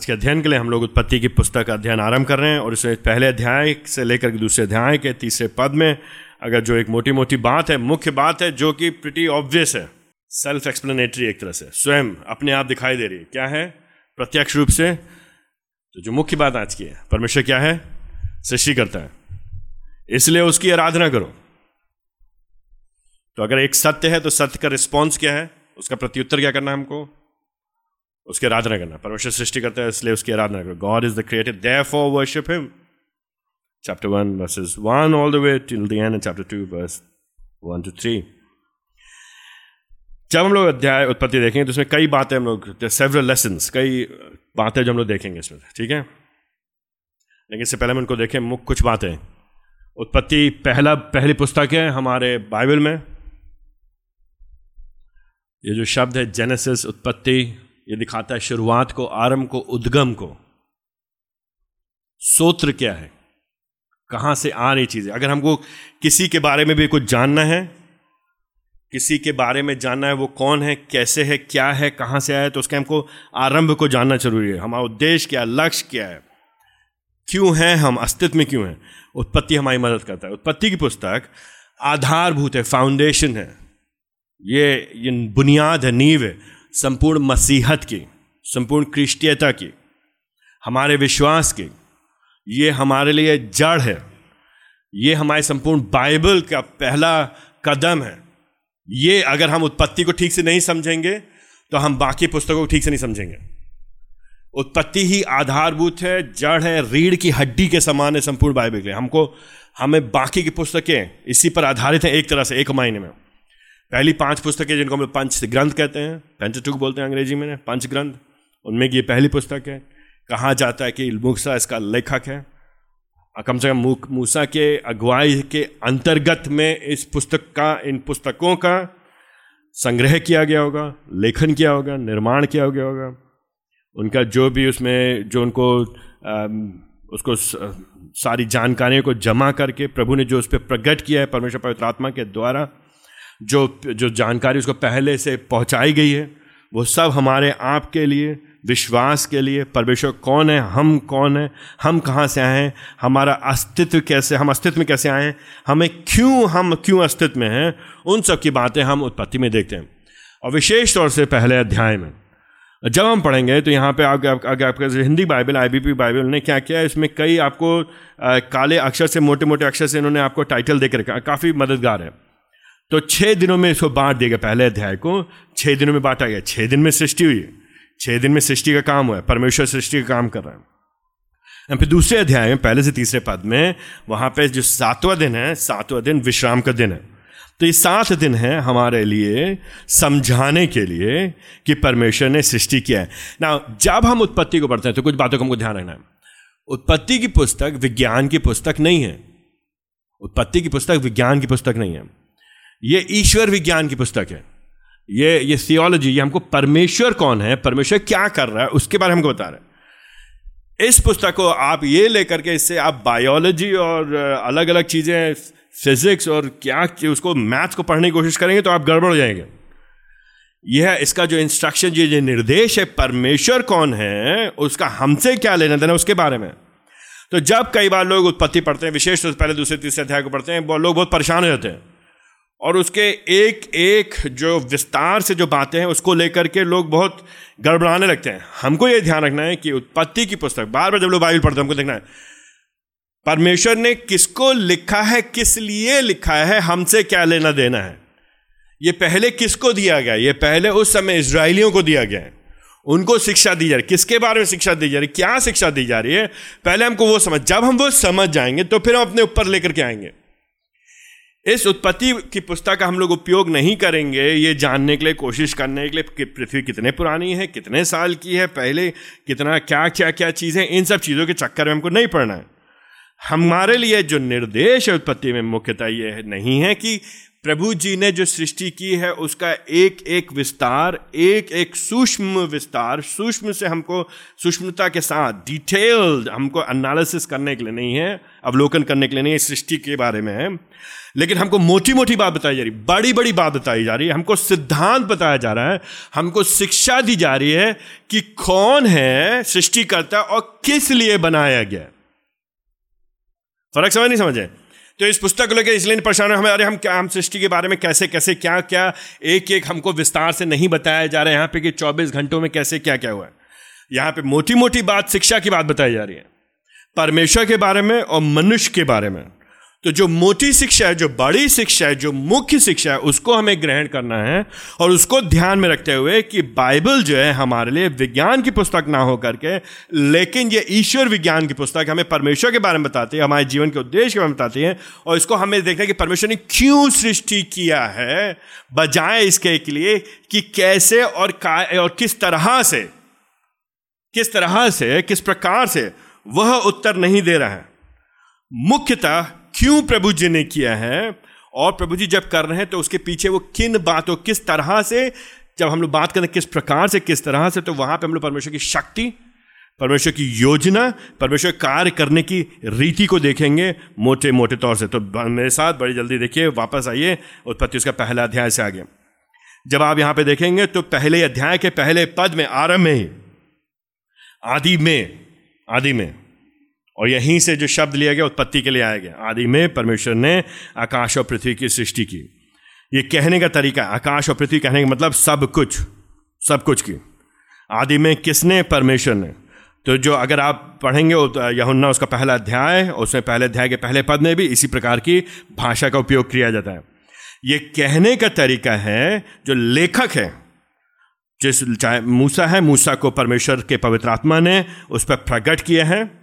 आज के अध्ययन के लिए हम लोग उत्पत्ति की पुस्तक का अध्ययन आरंभ कर रहे हैं और इसमें पहले अध्याय से लेकर दूसरे अध्याय के तीसरे पद में, अगर जो एक मोटी मोटी बात है, मुख्य बात है, जो कि प्रिटी ऑब्वियस है सेल्फ एक्सप्लेनेटरी एक तरह से, स्वयं, अपने आप दिखाई दे रही है। क्या है? प्रत्यक्ष रूप से तो जो मुख्य बात आज की है, परमेश्वर क्या है? सृष्टि करता है। इसलिए उसकी आराधना करो। तो अगर एक सत्य है तो सत्य का रिस्पॉन्स क्या है? उसका प्रत्युत्तर क्या करना है हमको? उसकी आराधना करना, परमेश्वर सृष्टि करता है, इसलिए उसकी आराधना करो। God is the creator therefore worship him chapter one verses one all the way till the end chapter two verse one two three जब हम लोग अध्याय उत्पत्ति देखेंगे तो उसमें कई बातें हम लोग सेवरल लेसन कई बातें जो हम लोग देखेंगे इसमें, ठीक है? लेकिन इससे पहले हम उनको देखें, मुख्य कुछ बातें। उत्पत्ति पहला, पहली पुस्तक है हमारे बाइबल में। ये जो शब्द है जेनेसिस उत्पत्ति। ये दिखाता है शुरुआत को, आरंभ को, उद्गम को। सोत्र क्या है? कहाँ से आ रही चीज़ें? अगर हमको किसी के बारे में भी कुछ जानना है, किसी के बारे में जानना है वो कौन है, कैसे है, क्या है, कहाँ से आया है तो उसके हमको आरंभ को जानना ज़रूरी है। हमारा उद्देश्य क्या है लक्ष्य क्या है? क्यों है हम? अस्तित्व में क्यों हैं? उत्पत्ति हमारी मदद करता है। उत्पत्ति की पुस्तक आधारभूत है फाउंडेशन है। ये ये बुनियाद है, नींव है। संपूर्ण मसीहत की, संपूर्ण क्रिस्टियता की, हमारे विश्वास की, ये हमारे लिए जड़ है। ये हमारे संपूर्ण बाइबल का पहला कदम है। ये अगर हम उत्पत्ति को ठीक से नहीं समझेंगे तो हम बाकी पुस्तकों को ठीक से नहीं समझेंगे। उत्पत्ति ही आधारभूत है, जड़ है, रीढ़ की हड्डी के समान है संपूर्ण बाइबल के। हमको, हमें बाकी की पुस्तकें इसी पर आधारित हैं एक तरह से, एक मायने में। पहली पाँच पुस्तकें जिनको हम पंच ग्रंथ कहते हैं पेंचटुक बोलते हैं अंग्रेज़ी में पंच ग्रंथ उनमें की ये पहली पुस्तक है कहा जाता है कि मूसा इसका लेखक है कम से कम मूसा के अगुवाई के अंतर्गत में इस पुस्तक का इन पुस्तकों का संग्रह किया गया होगा लेखन किया होगा निर्माण किया गया होगा। उनका जो भी उसमें जो उनको आ, उसको सारी जानकारियों को जमा करके प्रभु ने जो उस पर प्रकट किया है परमेश्वर पवित्र आत्मा के द्वारा जो जो जानकारी उसको पहले से पहुंचाई गई है वो सब हमारे आप के लिए विश्वास के लिए परमेश्वर कौन है हम कौन है हम कहाँ से आए हैं हमारा अस्तित्व कैसे हम अस्तित्व में कैसे आए हैं हमें क्यों हम क्यों अस्तित्व में हैं उन सब की बातें हम उत्पत्ति में देखते हैं। और विशेष तौर से पहले अध्याय में जब हम पढ़ेंगे तो यहाँ पे आगे आगे आपका हिंदी बाइबल आईबीपी बाइबल ने क्या किया इसमें कई आपको आ, काले अक्षर से मोटे मोटे अक्षर से इन्होंने आपको टाइटल दे रखा काफ़ी मददगार है। तो छः दिनों में इसको बांट दिया गया, पहले अध्याय को। छः दिनों में बांटा गया। छः दिन में सृष्टि हुई। छः दिन में सृष्टि का काम हुआ है। परमेश्वर सृष्टि का काम कर रहा है। फिर दूसरे अध्याय में, पहले से तीसरे पद में, वहाँ पे जो सातवां दिन है, सातवां दिन विश्राम का दिन है। तो ये सात दिन है हमारे लिए समझाने के लिए कि परमेश्वर ने सृष्टि किया है। ना जब हम उत्पत्ति को पढ़ते हैं तो कुछ बातों को हमको ध्यान रखना है। उत्पत्ति की पुस्तक विज्ञान की पुस्तक नहीं है। उत्पत्ति की पुस्तक विज्ञान की पुस्तक नहीं है। ये ईश्वर विज्ञान की पुस्तक है। ये ये थियोलॉजी ये हमको परमेश्वर कौन है? परमेश्वर क्या कर रहा है? उसके बारे में हमको बता रहे हैं। इस पुस्तक को आप ये लेकर के इससे आप बायोलॉजी और अलग अलग चीज़ें फिजिक्स और क्या, उसको मैथ्स को पढ़ने की कोशिश करेंगे तो आप गड़बड़ हो जाएँगे। यह, इसका जो इंस्ट्रक्शन जो निर्देश है, परमेश्वर कौन है, उसका हमसे क्या लेना देना उसके बारे में। तो जब कई बार लोग उत्पत्ति पढ़ते हैं, विशेष रूप से पहले दूसरे तीसरे अध्याय को पढ़ते हैं लोग बहुत परेशान हो जाते हैं। और उसके एक एक जो विस्तार से जो बातें हैं, उसको लेकर के लोग बहुत गड़बड़ाने लगते हैं। हमको ये ध्यान रखना है कि उत्पत्ति की पुस्तक बार बार जब लोग बाइबल पढ़ते हैं, हमको देखना है, परमेश्वर ने किसको लिखा है, किस लिए लिखा है, हमसे क्या लेना देना है? ये पहले किसको दिया गया? ये पहले उस समय इसराइलियों को दिया गया है। उनको शिक्षा दी जा रही है। किसके बारे में शिक्षा दी जा रही है? क्या शिक्षा दी जा रही है? पहले हमको वो समझ, जब हम वो समझ जाएँगे तो फिर हम अपने ऊपर लेकर के आएँगे। इस उत्पत्ति की पुस्तक का हम लोग उपयोग नहीं करेंगे, ये जानने के लिए, कोशिश करने के लिए कि पृथ्वी कितने पुरानी है, कितने साल की है, पहले कितना, क्या क्या क्या चीज़ें, इन सब चीज़ों के चक्कर में हमको नहीं पढ़ना है। हमारे लिए जो निर्देश है उत्पत्ति में मुख्यतः ये नहीं है कि प्रभु जी ने जो सृष्टि की है, उसका एक एक विस्तार, एक एक सूक्ष्म विस्तार, सूक्ष्म से हमको सूक्ष्मता के साथ डिटेल्ड हमको एनालिसिस करने के लिए नहीं है, अवलोकन करने के लिए नहीं है सृष्टि के बारे में है। लेकिन हमको मोटी मोटी बात बताई जा रही, बड़ी बड़ी बात बताई जा रही है, हमको सिद्धांत बताया जा रहा है, हमको शिक्षा दी जा रही है कि कौन है सृष्टिकर्ता और किस लिए बनाया गया। फ़र्क समझ नहीं समझे? तो इस पुस्तक को लेकर इसलिए परेशान हमें, अरे हम क्या, हम सृष्टि के बारे में कैसे कैसे, क्या क्या एक एक हमको विस्तार से नहीं बताया जा रहा है, यहाँ पे कि 24 घंटों में कैसे, क्या क्या हुआ है। यहाँ पे मोटी मोटी बात, शिक्षा की बात बताई जा रही है, परमेश्वर के बारे में और मनुष्य के बारे में। तो जो मोटी शिक्षा है, जो बड़ी शिक्षा है, जो मुख्य शिक्षा है, उसको हमें ग्रहण करना है और उसको ध्यान में रखते हुए कि बाइबल जो है हमारे लिए विज्ञान की पुस्तक ना हो करके, लेकिन ये ईश्वर विज्ञान की पुस्तक हमें परमेश्वर के बारे में बताती है, हमारे जीवन के उद्देश्य के बारे में बताती है और इसको हमें देखना है कि परमेश्वर ने क्यों सृष्टि किया है, बजाय इसके के लिए कि कैसे और का, और किस तरह से, किस तरह से, किस प्रकार से वह उत्तर नहीं दे रहा है। मुख्यतः क्यों प्रभु जी ने किया है? और प्रभु जी जब कर रहे हैं तो उसके पीछे वो किन बातों, किस तरह से, जब हम लोग बात करें किस प्रकार से, किस तरह से तो वहाँ पे हम लोग परमेश्वर की शक्ति, परमेश्वर की योजना, परमेश्वर कार्य करने की रीति को देखेंगे मोटे मोटे तौर से। तो मेरे साथ बड़ी जल्दी देखिए, वापस आइए, उत्पत्ति उसका पहला अध्याय से आगे। जब आप यहाँ पे देखेंगे तो पहले अध्याय के पहले पद में, आरंभ में ही आदि में आदि में और यहीं से जो शब्द लिया गया, उत्पत्ति के लिए आया गया। आदि में परमेश्वर ने आकाश और पृथ्वी की सृष्टि की। ये कहने का तरीका आकाश और पृथ्वी कहने का मतलब सब कुछ सब कुछ की। आदि में किसने? परमेश्वर ने। तो जो अगर आप पढ़ेंगे यहुन्ना, उसका पहला अध्याय उसमें पहले अध्याय के पहले पद में भी इसी प्रकार की भाषा का उपयोग किया जाता है। ये कहने का तरीका है, जो लेखक है, जिस, चाहे मूसा है, मूसा को परमेश्वर के पवित्र आत्मा ने उस पर प्रकट किया है।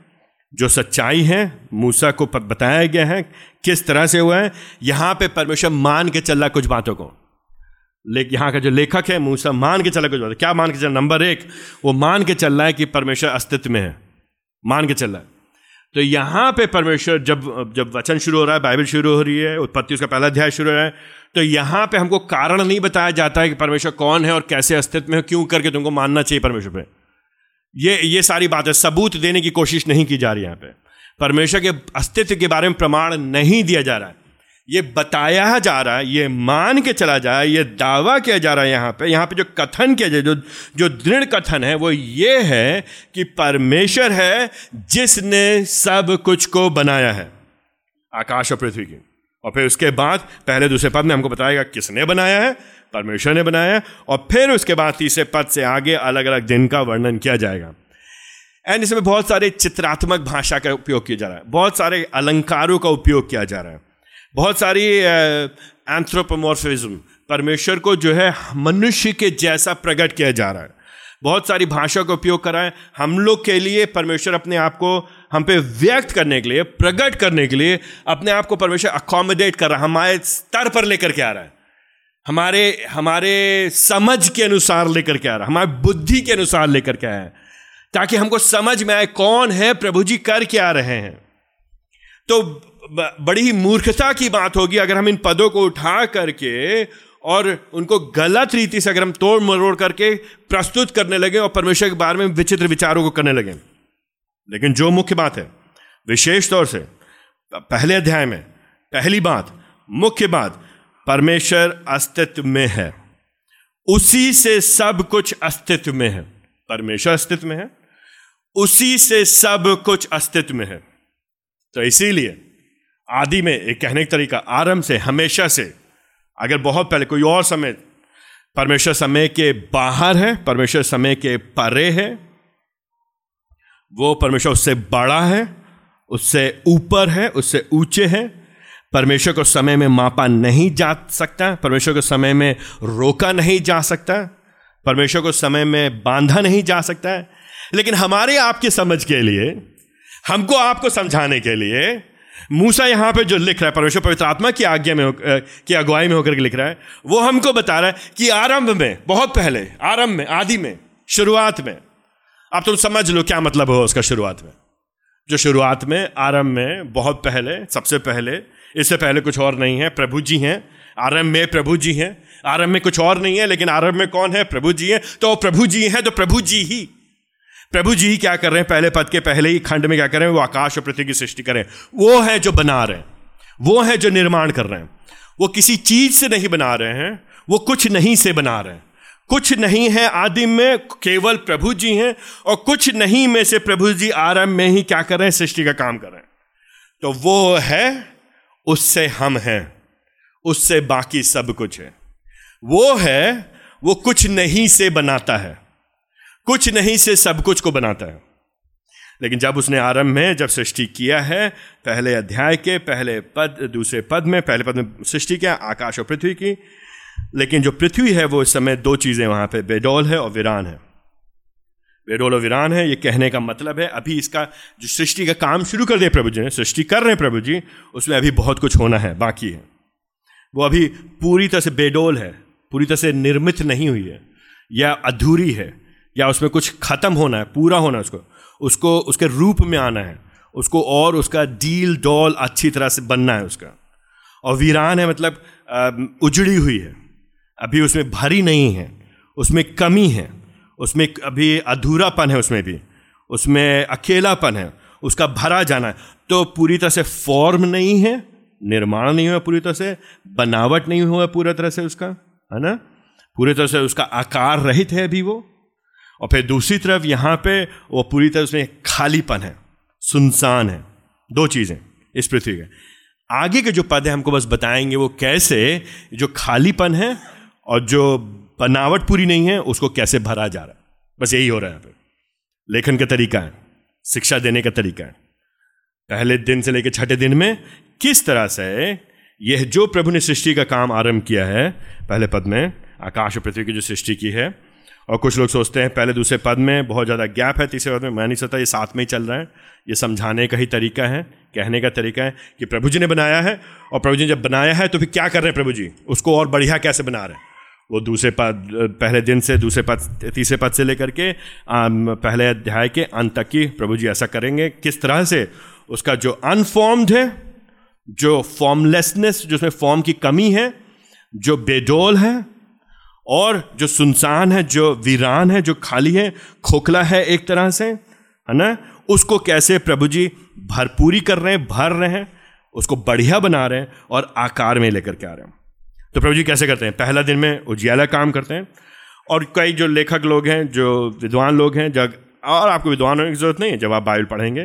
जो सच्चाई है, मूसा को बताया गया है, किस तरह से हुआ है, यहाँ पे परमेश्वर मान के चल रहा कुछ बातों को। लेकिन यहाँ का जो लेखक है, मूसा मान के चल चला कुछ बात क्या मान के चल? नंबर एक, वो मान के चल रहा है कि परमेश्वर अस्तित्व में है। मान के चल रहा है। तो यहाँ पे परमेश्वर जब जब वचन शुरू हो रहा है, बाइबल शुरू हो रही है, उत्पत्ति उसका पहला अध्याय शुरू हो रहा है तो यहाँ पे हमको कारण नहीं बताया जाता है कि परमेश्वर कौन है और कैसे अस्तित्व में है, क्यों करके तुमको मानना चाहिए परमेश्वर पे। ये ये सारी बातें सबूत देने की कोशिश नहीं की जा रही यहाँ पे। परमेश्वर के अस्तित्व के बारे में प्रमाण नहीं दिया जा रहा है। ये बताया जा रहा है, ये मान के चला जा रहा है, ये दावा किया जा रहा है यहाँ पे। यहाँ पे जो कथन किया जाए जो जो दृढ़ कथन है, वो ये है कि परमेश्वर है जिसने सब कुछ को बनाया है, आकाश और पृथ्वी की। और फिर उसके बाद, पहले दूसरे पद में हमको बताएगा किसने बनाया है? परमेश्वर ने बनाया और फिर उसके बाद तीसरे पद से आगे अलग अलग दिन का वर्णन किया जाएगा। एंड इसमें बहुत सारे चित्रात्मक भाषा का उपयोग किया जा रहा है। बहुत सारे अलंकारों का उपयोग किया जा रहा है। बहुत सारी एंथ्रोपोमोर्फिज्म परमेश्वर को जो है मनुष्य के जैसा प्रकट किया जा रहा है। बहुत सारी भाषा का उपयोग करा है। हम लोग के लिए परमेश्वर अपने आप को हम पे व्यक्त करने के लिए, प्रकट करने के लिए अपने आप को परमेश्वर अकोमोडेट कर रहा है। हमारे स्तर पर लेकर के आ रहा है। हमारे हमारे समझ के अनुसार लेकर के आ रहा है, हमारी बुद्धि के अनुसार लेकर के आया ताकि हमको समझ में आए कौन है प्रभु जी कर के आ रहे हैं। तो बड़ी ही मूर्खता की बात होगी, अगर हम इन पदों को उठा करके और उनको गलत रीति से अगर हम तोड़ मरोड़ करके प्रस्तुत करने लगे और परमेश्वर के बारे में विचित्र विचारों को करने लगे। लेकिन जो मुख्य बात है, विशेष तौर से, पहले अध्याय में, पहली बात, मुख्य बात परमेश्वर अस्तित्व में है। उसी से सब कुछ अस्तित्व में है। परमेश्वर अस्तित्व में है। उसी से सब कुछ अस्तित्व में है। तो इसीलिए आदि में एक कहने का तरीका, आरंभ से, हमेशा से, अगर बहुत पहले कोई और समय, परमेश्वर समय के बाहर है, परमेश्वर समय के परे है, वो परमेश्वर उससे बड़ा है, उससे ऊपर है, उससे ऊँचे है परमेश्वर को समय में मापा नहीं जा सकता, परमेश्वर को समय में रोका नहीं जा सकता, परमेश्वर को समय में बांधा नहीं जा सकता। है लेकिन हमारे आपके समझ के लिए, हमको आपको समझाने के लिए, मूसा यहाँ पे जो लिख रहा है, परमेश्वर पवित्र आत्मा की आज्ञा में की अगुवाई में होकर के लिख रहा है, वो हमको बता रहा है कि आरंभ में, बहुत पहले, आरंभ में, आदि में, शुरुआत में, आप तुम समझ लो क्या मतलब हो उसका शुरुआत में। जो शुरुआत में, आरंभ में, बहुत पहले, सबसे पहले इससे पहले कुछ और नहीं है। प्रभु जी हैं। आरंभ में प्रभु जी हैं। आरंभ में कुछ और नहीं है, लेकिन आरंभ में कौन है? प्रभु जी हैं। तो प्रभु जी हैं तो प्रभु जी ही। प्रभु जी ही क्या कर रहे हैं? पहले पद के पहले ही खंड में क्या कर रहे हैं? वो आकाश और पृथ्वी की सृष्टि करें वो है जो बना रहे हैं। वो है जो निर्माण कर रहे हैं। वो किसी चीज़ से नहीं बना रहे हैं। वो कुछ नहीं से बना रहे हैं। कुछ नहीं है आदिम में, केवल प्रभु जी हैं और कुछ नहीं में से प्रभु जी आरंभ में ही क्या कर रहे हैं? सृष्टि का काम कर रहे हैं। तो वो है उससे हम हैं, उससे बाकी सब कुछ है। वो है, वो कुछ नहीं से बनाता है, कुछ नहीं से सब कुछ को बनाता है। लेकिन जब उसने आरंभ में जब सृष्टि किया है, पहले अध्याय के, पहले पद, दूसरे पद में, पहले पद में सृष्टि किया, आकाश और पृथ्वी की, लेकिन जो पृथ्वी है, वो इस समय दो चीज़ें वहाँ पे बेडोल है और वीरान है। बेडोल वीरान है, ये कहने का मतलब है, अभी इसका जो सृष्टि का काम शुरू कर दिया प्रभु जी ने, सृष्टि कर रहे हैं प्रभु जी उसमें अभी बहुत कुछ होना है, बाकी है। वो अभी पूरी तरह से बेडोल है, पूरी तरह से निर्मित नहीं हुई है, या अधूरी है, या उसमें कुछ खत्म होना है, पूरा होना है उसको उसको, उसके रूप में आना है, उसको और उसका डील डॉल अच्छी तरह से बनना है उसका। और वीरान है मतलब उजड़ी हुई है, अभी उसमें भरी नहीं है, उसमें कमी है उसमें अभी अधूरापन है उसमें भी। उसमें अकेलापन है। उसका भरा जाना है। तो पूरी तरह से फॉर्म नहीं है, निर्माण नहीं हुआ पूरी तरह से, बनावट नहीं हुआ पूरी तरह से उसका, है ना? पूरी तरह से उसका आकार रहित है अभी वो। और फिर दूसरी तरफ़ यहाँ पे वो पूरी तरह उसमें खालीपन है, सुनसान है। दो चीज़ें इस पृथ्वी के। आगे के जो पद हैं, हमको बस बताएँगे वो कैसे, जो खालीपन है और जो बनावट पूरी नहीं है, उसको कैसे भरा जा रहा है? बस यही हो रहा है यहाँ लेखन का तरीका है, शिक्षा देने का तरीका है। पहले दिन से लेकर छठे दिन में किस तरह से यह जो प्रभु ने सृष्टि का काम आरंभ किया है, पहले पद में, आकाश और पृथ्वी की जो सृष्टि की है, और कुछ लोग सोचते हैं पहले दूसरे पद में बहुत ज़्यादा गैप है, तीसरे पद में, मैं नहीं सोचता, ये साथ में ही चल रहा है। ये समझाने का ही तरीका है, कहने का तरीका है कि प्रभु जी ने बनाया है, और प्रभु जी ने जब बनाया है तो फिर क्या कर रहे हैं प्रभु जी? उसको और बढ़िया कैसे बना रहे हैं? वो दूसरे पद पहले दिन से दूसरे पद तीसरे पद से लेकर के पहले अध्याय के अंत तक की प्रभु जी ऐसा करेंगे। किस तरह से? उसका जो अनफॉर्म्ड है, जो फॉर्मलेसनेस जो उसमें फॉर्म की कमी है, जो बेडोल है, और जो सुनसान है, जो वीरान है, जो खाली है, खोखला है एक तरह से, है ना? उसको कैसे प्रभु जी भरपूरी कर रहे हैं, भर रहे हैं, उसको बढ़िया बना रहे हैं और आकार में लेकर के आ रहे हैं। तो प्रभु जी कैसे करते हैं? पहला दिन में उजियाला काम करते हैं और कई जो लेखक लोग हैं, जो विद्वान लोग हैं जब और आपको विद्वान होने की ज़रूरत नहीं है, जब आप बाइबल पढ़ेंगे,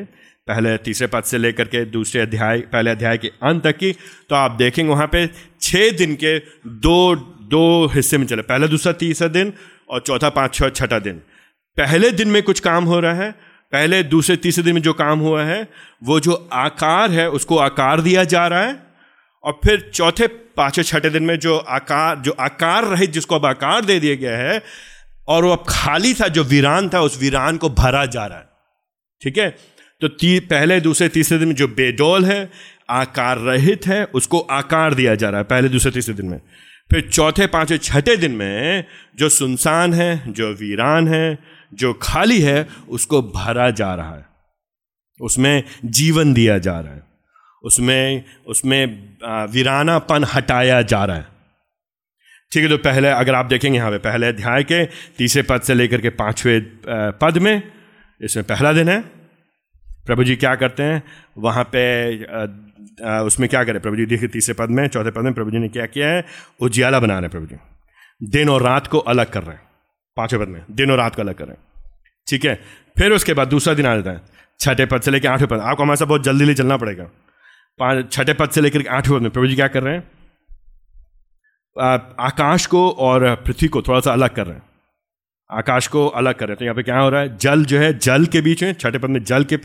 पहले तीसरे पद से लेकर के दूसरे अध्याय, पहले अध्याय के अंत तक की तो आप देखेंगे वहाँ पे छः दिन के दो दो हिस्से में चले। पहला, दूसरा, तीसरा दिन और चौथा पाँच छः छठा दिन। पहले दिन में कुछ काम हो रहा है, पहले, दूसरे, तीसरे दिन में जो काम हुआ है, वो जो आकार है, उसको आकार दिया जा रहा है और फिर चौथे पाँचवें छठे दिन में जो आकार जो आकार रहित जिसको अब आकार दे दिया गया है और वो अब खाली था जो वीरान था उस वीरान को भरा जा रहा है। ठीक है? तो ती, पहले दूसरे तीसरे दिन में जो बेडोल है आकार रहित है उसको आकार दिया जा रहा है पहले दूसरे तीसरे दिन में। फिर चौथे पाँचवें छठे दिन में जो सुनसान है जो वीरान है जो खाली है उसको भरा जा रहा है। उसमें जीवन दिया जा रहा है। उसमें उसमें वीरानापन हटाया जा रहा है। ठीक है तो पहले, अगर आप देखेंगे यहाँ पे, पहले अध्याय के तीसरे पद से लेकर के पाँचवें पद में, इसमें पहला दिन है। प्रभु जी क्या करते हैं? वहाँ पे उसमें क्या करें? प्रभु जी देखिए तीसरे पद में, चौथे पद में प्रभु जी ने क्या किया है? उजियाला बना रहे हैं प्रभु जी। दिन और रात को अलग कर रहे हैं। पाँचवें पद में, दिन और रात को अलग कर रहे हैं। ठीक है, फिर उसके बाद दूसरा दिन आ जाता है। छठे पद से लेकर आठवें पद। आपको हमारे साथ बहुत जल्दी जल्दी चलना पड़ेगा। पाँच, छठे पद से लेकर आठवें पद में प्रभु जी क्या कर रहे हैं? आकाश को और पृथ्वी को थोड़ा सा अलग कर रहे हैं। आकाश को अलग कर रहे हैं। तो यहाँ पे क्या हो रहा है? जल जो है, जल के बीच में, छठे पद में जल के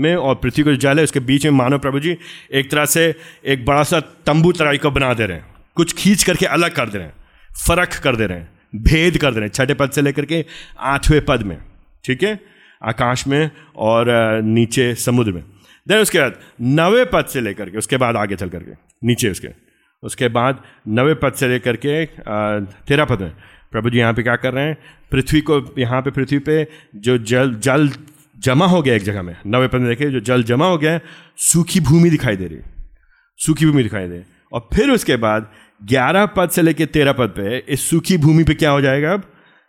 में और पृथ्वी को जो जल है, उसके बीच में मानव प्रभु जी एक तरह से एक बड़ा सा तंबू तरह को बना दे रहे हैं। कुछ खींच करके अलग कर दे रहे हैं। फ़र्क कर दे रहे हैं। भेद कर दे रहे हैं छठे पद से लेकर के आठवें पद में। ठीक है? आकाश में और नीचे समुद्र में। देन उसके बाद नवे पद से लेकर के, उसके बाद आगे चल करके, नीचे उसके। उसके बाद नवे पद से लेकर के तेरह पद में प्रभु जी यहाँ पे क्या कर रहे हैं? पृथ्वी को यहाँ पे, पृथ्वी पे जो जल जल जमा हो गया एक जगह में, नवे पद में देखिए जो जल जमा हो गया, सूखी भूमि दिखाई दे रही सूखी भूमि दिखाई दे और फिर उसके बाद ग्यारह पद से लेकर तेरह पद पे, इस सूखी भूमि पे क्या हो जाएगा अब?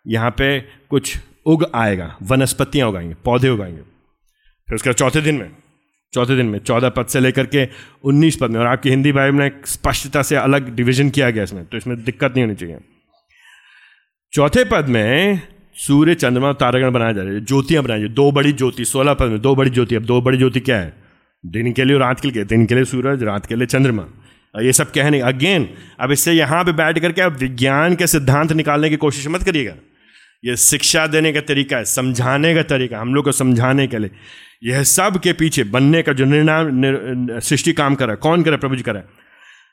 यहाँ पे कुछ उग आएगा, वनस्पतियाँ उगाएँगे, पौधे उगाएँगे। फिर उसके चौथे दिन में चौथे दिन में, चौदह पद से लेकर के उन्नीस पद में, और आपकी हिंदी बाइबल में स्पष्टता से अलग डिवीज़न किया गया इसमें तो इसमें दिक्कत नहीं होनी चाहिए। चौथे पद में सूर्य, चंद्रमा तारागण बनाए जा रहे हैं ज्योतियाँ बनाई दो बड़ी ज्योति, सोलह पद में दो बड़ी ज्योति। अब दो बड़ी ज्योति क्या है? दिन के लिए और रात के लिए। दिन के लिए सूरज, रात के लिए चंद्रमा। ये सब कहने, अगेन, अब इससे यहाँ पे बैठ करके अब विज्ञान के सिद्धांत निकालने की कोशिश मत करिएगा। ये शिक्षा देने का तरीका है, समझाने का तरीका हम लोग को समझाने के लिए। यह सब के पीछे बनने का जो निर्णय सृष्टि काम कर कौन कर प्रभु जी कर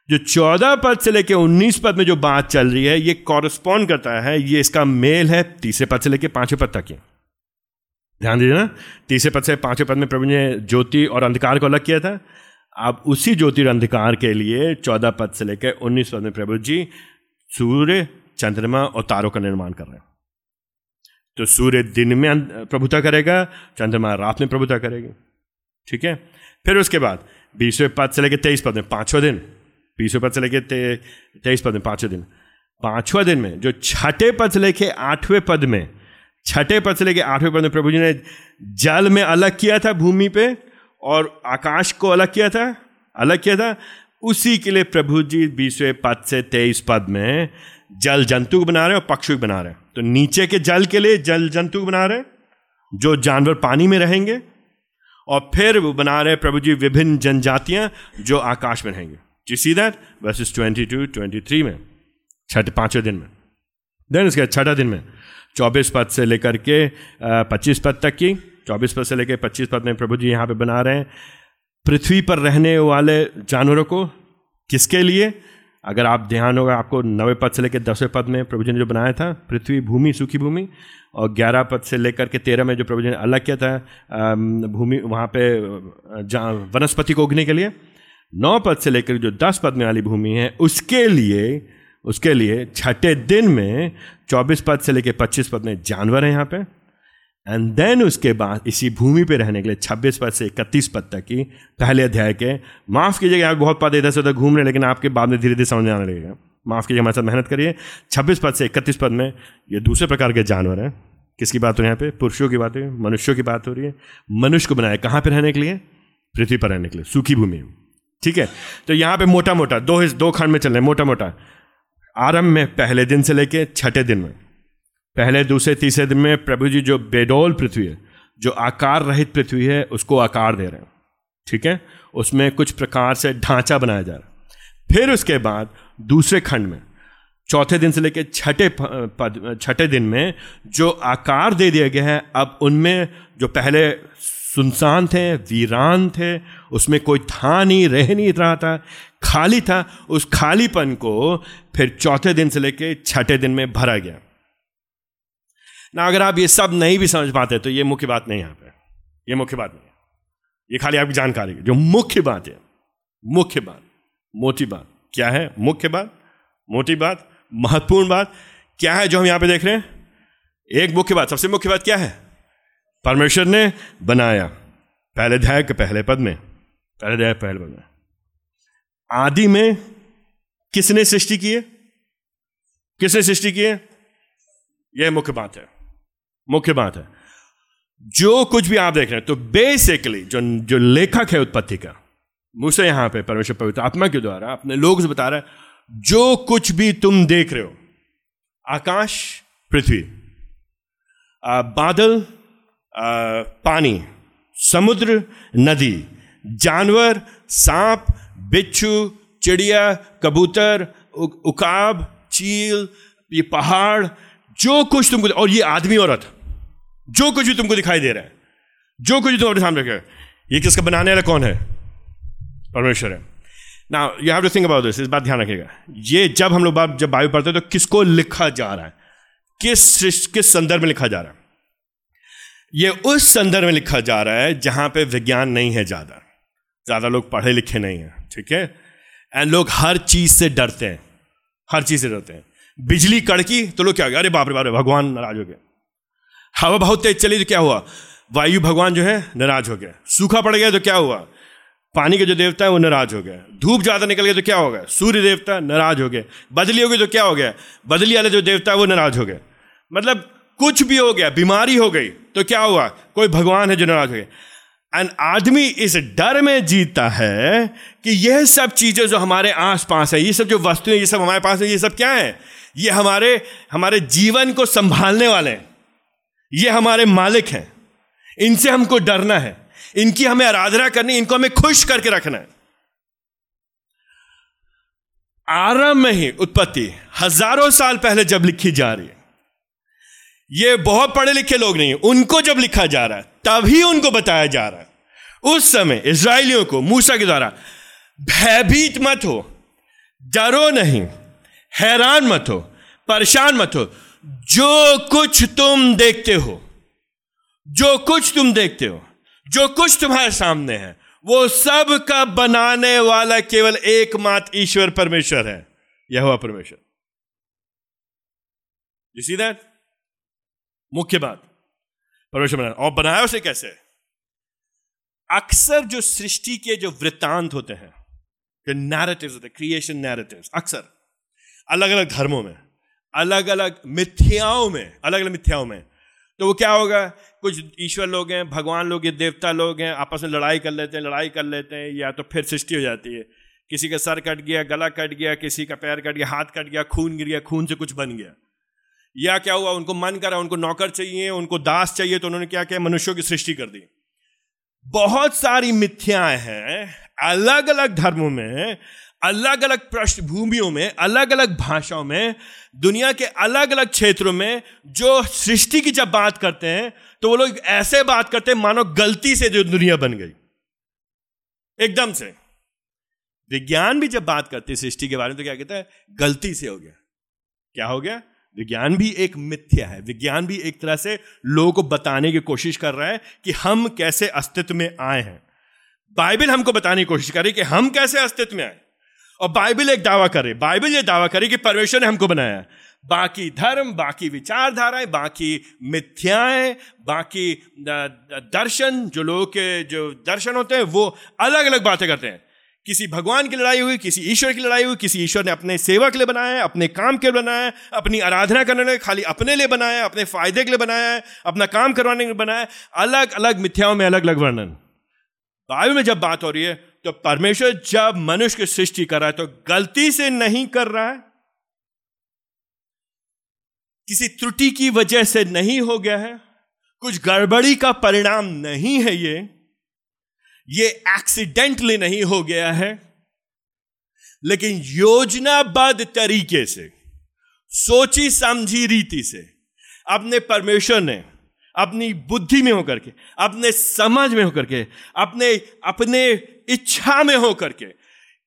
जो चौदह पद से लेकर उन्नीस पद में जो बात चल रही है, ये कॉरस्पॉन्ड करता है, ये इसका मेल है तीसरे पद से लेकर पाँचवें पद तक की ध्यान दीजिए ना, तीसरे पद से पाँचवें पद में प्रभु ने ज्योति और अंधकार को अलग किया था। अब उसी ज्योति और अंधकार के लिए चौदह पद से लेकर उन्नीस पद में प्रभु जी सूर्य, चंद्रमा और तारों का निर्माण कर रहे हैं। तो सूर्य दिन में प्रभुता करेगा चंद्रमा रात में प्रभुता करेगी। ठीक है? फिर उसके बाद बीसवें पद से लेकर तेईस पद में पाँचवें दिन। बीसवें पद से लेकर ते, तेईस पद में पाँचवें दिन। पाँचवें दिन में जो छठे पद से लेकर आठवें पद में छठे पद से लेके आठवें पद में प्रभु जी ने जल में अलग किया था भूमि पे और आकाश को अलग किया था अलग किया था उसी के लिए प्रभु जी बीसवें पद से तेईस पद में जल जंतु बना रहे हैं और पक्षु बना रहे हैं। तो नीचे के जल के लिए जल जंतु बना रहे हैं, जो जानवर पानी में रहेंगे, और फिर वो बना रहे प्रभु जी विभिन्न जनजातियाँ जो आकाश में रहेंगे। जी see that verses twenty two twenty three में, छठ पाँचवें दिन में। देन इसके छठा दिन में, चौबीस पद से लेकर के पच्चीस पद तक की, चौबीस पद से लेकर पच्चीस पद में प्रभु जी यहाँ पे बना रहे हैं। पृथ्वी पर रहने वाले जानवरों को किसके लिए? अगर आप ध्यान होगा, आपको नवे पद से लेकर दसवें पद में प्रभु जी ने जो बनाया था, पृथ्वी भूमि, सूखी भूमि, और ग्यारह पद से लेकर के तेरह में जो प्रभु जी ने अलग किया था भूमि वहाँ पे वनस्पति को उगने के लिए, नौ पद से लेकर जो दस पद में वाली भूमि है, उसके लिए उसके लिए छठे दिन में चौबीस पद से लेकर पच्चीस पद में जानवर हैं यहाँ पे। एंड देन उसके बाद इसी भूमि पे रहने के लिए छब्बीस पद से इकतीस पद तक की पहले अध्याय के, माफ़ कीजिएगा आप बहुत पद इधर से उधर घूम रहे लेकिन आपके बाद में धीरे धीरे समझ आने लगेगा। माफ़ कीजिए हमारे साथ मेहनत करिए। छब्बीस पद से इकतीस पद में ये दूसरे प्रकार के जानवर हैं। किसकी बात हो रही है यहाँ पे? पुरुषों की बात हो रही है, मनुष्यों की बात हो रही है। मनुष्य को बनाया कहाँ पर रहने के लिए? पृथ्वी पर रहने के लिए, सूखी भूमि ठीक है? तो यहाँ पे मोटा मोटा दो दो खंड में चल रहे हैं मोटा मोटा आरंभ में, पहले दिन से लेके छठे दिन में। पहले, दूसरे, तीसरे दिन में प्रभु जी जो बेडोल पृथ्वी है, जो आकार रहित पृथ्वी है, उसको आकार दे रहे हैं। ठीक है? उसमें कुछ प्रकार से ढांचा बनाया जा रहा है। फिर उसके बाद, दूसरे खंड में, चौथे दिन से लेकर छठे पद, छठे दिन में जो आकार दे दिया गया है, अब उनमें जो पहले सुनसान थे, वीरान थे, उसमें कोई था नहीं, रह नहीं रहा था, खाली था, उस खालीपन को फिर चौथे दिन से लेकर छठे दिन में भरा गया। ना, अगर आप ये सब नहीं भी समझ पाते तो ये मुख्य बात नहीं यहाँ पे। ये मुख्य बात नहीं ये खाली आपकी जानकारी जो मुख्य बात है, मुख्य बात, मोटी बात, क्या है मुख्य बात? मोटी बात, महत्वपूर्ण बात, क्या है जो हम यहाँ पे देख रहे हैं? एक मुख्य बात, सबसे मुख्य बात क्या है? परमेश्वर ने बनाया पहले अध्याय के पहले पद में, पहले अध्याय पहले पद में। आदि में किसने सृष्टि की है? किसने सृष्टि की है? यह मुख्य बात है। मुख्य बात है। जो कुछ भी आप देख रहे हैं तो बेसिकली जो जो लेखक है उत्पत्ति का मुझसे यहाँ पे परमेश्वर पवित्र आत्मा के द्वारा अपने लोग से बता रहा है जो कुछ भी तुम देख रहे हो आकाश पृथ्वी बादल आ, पानी समुद्र नदी जानवर सांप बिच्छू चिड़िया कबूतर उकाब चील ये पहाड़ जो कुछ तुमको और ये आदमी औरत, जो कुछ भी तुमको दिखाई दे रहा है, जो कुछ भी तुम अपने सामने रखे, ये किसका बनाने वाला कौन है? परमेश्वर है। ना you have to think about this इस बात ध्यान रखेगा ये जब हम लोग बात, जब बायु पढ़ते हैं तो किसको लिखा जा रहा है? किस किस संदर्भ में लिखा जा रहा है? ये उस संदर्भ में लिखा जा रहा है, जहाँ पे विज्ञान नहीं है ज़्यादा। ज़्यादा लोग पढ़े लिखे नहीं हैं, ठीक है? एंड लोग हर चीज़ से डरते हैं। हर चीज़ से डरते हैं। बिजली कड़की तो लोग क्या हो गया अरे बाप रे बाप रे, भगवान नाराज़ हो गए। हवा बहुत तेज चली तो क्या हुआ? वायु भगवान जो है, नाराज़ हो गया सूखा पड़ गया तो क्या हुआ? पानी के जो देवता है, वो नाराज़ हो गए। धूप ज़्यादा निकल गया तो क्या हो गया सूर्य देवता नाराज़ हो गए। बदली हो गई तो क्या हो गया बदली वाले जो देवता है, वो नाराज़ हो गए। मतलब कुछ भी हो गया, बीमारी हो गई तो क्या हुआ? कोई भगवान है जो नाराज़ हो गया एंड आदमी इस डर में जीता है कि यह सब चीज़ें जो हमारे आस पास है, ये सब जो वस्तुएँ, ये सब हमारे पास है, ये सब क्या है? ये हमारे हमारे जीवन को संभालने वाले हैं। ये हमारे मालिक हैं। इनसे हमको डरना है। इनकी हमें आराधना करनी, इनको हमें खुश करके रखना है। आरंभ में ही उत्पत्ति, हज़ारों साल पहले जब लिखी जा रही है। ये बहुत पढ़े लिखे लोग नहीं है उनको जब लिखा जा रहा है, तभी उनको बताया जा रहा है। उस समय इसराइलियों को, मूसा के द्वारा, भयभीत मत हो। डरो नहीं। हैरान मत हो, परेशान मत हो। जो कुछ तुम देखते हो, जो कुछ तुम देखते हो, जो कुछ तुम्हारे सामने है, वो सब का बनाने वाला केवल एकमात्र ईश्वर परमेश्वर है यह हुआ परमेश्वर। यू सी दैट मुख्य बात, परमेश्वर बनाया और बनाया उसे कैसे? अक्सर जो सृष्टि के जो वृत्तांत होते हैं जो नैरेटिव्स होते हैं क्रिएशन नैरेटिव्स अक्सर। अलग अलग धर्मों में अलग अलग मिथ्याओं में अलग अलग मिथ्याओं में। तो वो क्या होगा? कुछ ईश्वर लोग हैं, भगवान लोग हैं देवता लोग हैं, आपस में लड़ाई कर लेते हैं, लड़ाई कर लेते हैं, या तो फिर सृष्टि हो जाती है। किसी का सर कट गया, गला कट गया, किसी का पैर कट गया, हाथ कट गया, खून गिर गया, खून से कुछ बन गया। या क्या हुआ? उनको मन करा, उनको नौकर चाहिए, उनको दास चाहिए तो उन्होंने क्या किया? मनुष्यों की सृष्टि कर दी। बहुत सारी मिथ्याएँ हैं अलग अलग धर्मों में अलग अलग पृष्ठभूमियों में अलग अलग भाषाओं में, दुनिया के अलग अलग क्षेत्रों में जो सृष्टि की जब बात करते हैं तो वो लोग ऐसे बात करते हैं, मानो गलती से जो दुनिया बन गई। एकदम से। विज्ञान भी जब बात करते हैं सृष्टि के बारे में तो क्या कहता है? गलती से हो गया। क्या हो गया? विज्ञान भी एक मिथ्या है। विज्ञान भी एक तरह से लोगों को बताने की कोशिश कर रहा है कि हम कैसे अस्तित्व में आए हैं। बाइबल हमको बताने की कोशिश कर रही है कि हम कैसे अस्तित्व में आए। और बाइबल एक दावा करे बाइबल ये दावा करे कि परमेश्वर ने हमको बनाया बाकी धर्म, बाकी विचारधाराएँ, बाकी मिथ्याएँ, बाकी दर्शन, जो लोगों के जो दर्शन होते हैं, वो अलग अलग बातें करते हैं। किसी भगवान की लड़ाई हुई, किसी ईश्वर की लड़ाई हुई, किसी ईश्वर ने अपने सेवा के लिए बनाया है, अपने काम के लिए बनाया है, अपनी आराधना करने लिए, खाली अपने लिए बनाया है, अपने फ़ायदे के लिए बनाया है, अपना काम करवाने के लिए बनाया है। अलग अलग मिथ्याओं में अलग अलग वर्णन। बाइबल में जब बात हो रही है तो परमेश्वर जब मनुष्य की सृष्टि कर रहा है तो गलती से नहीं कर रहा है? किसी त्रुटि की वजह से नहीं हो गया है? कुछ गड़बड़ी का परिणाम नहीं है ये? ये एक्सीडेंटली नहीं हो गया है? लेकिन योजनाबद्ध तरीके से सोची समझी रीति से, अपने परमेश्वर ने अपनी बुद्धि में होकर के, अपने समझ में होकर के, अपने अपने इच्छा में होकर के।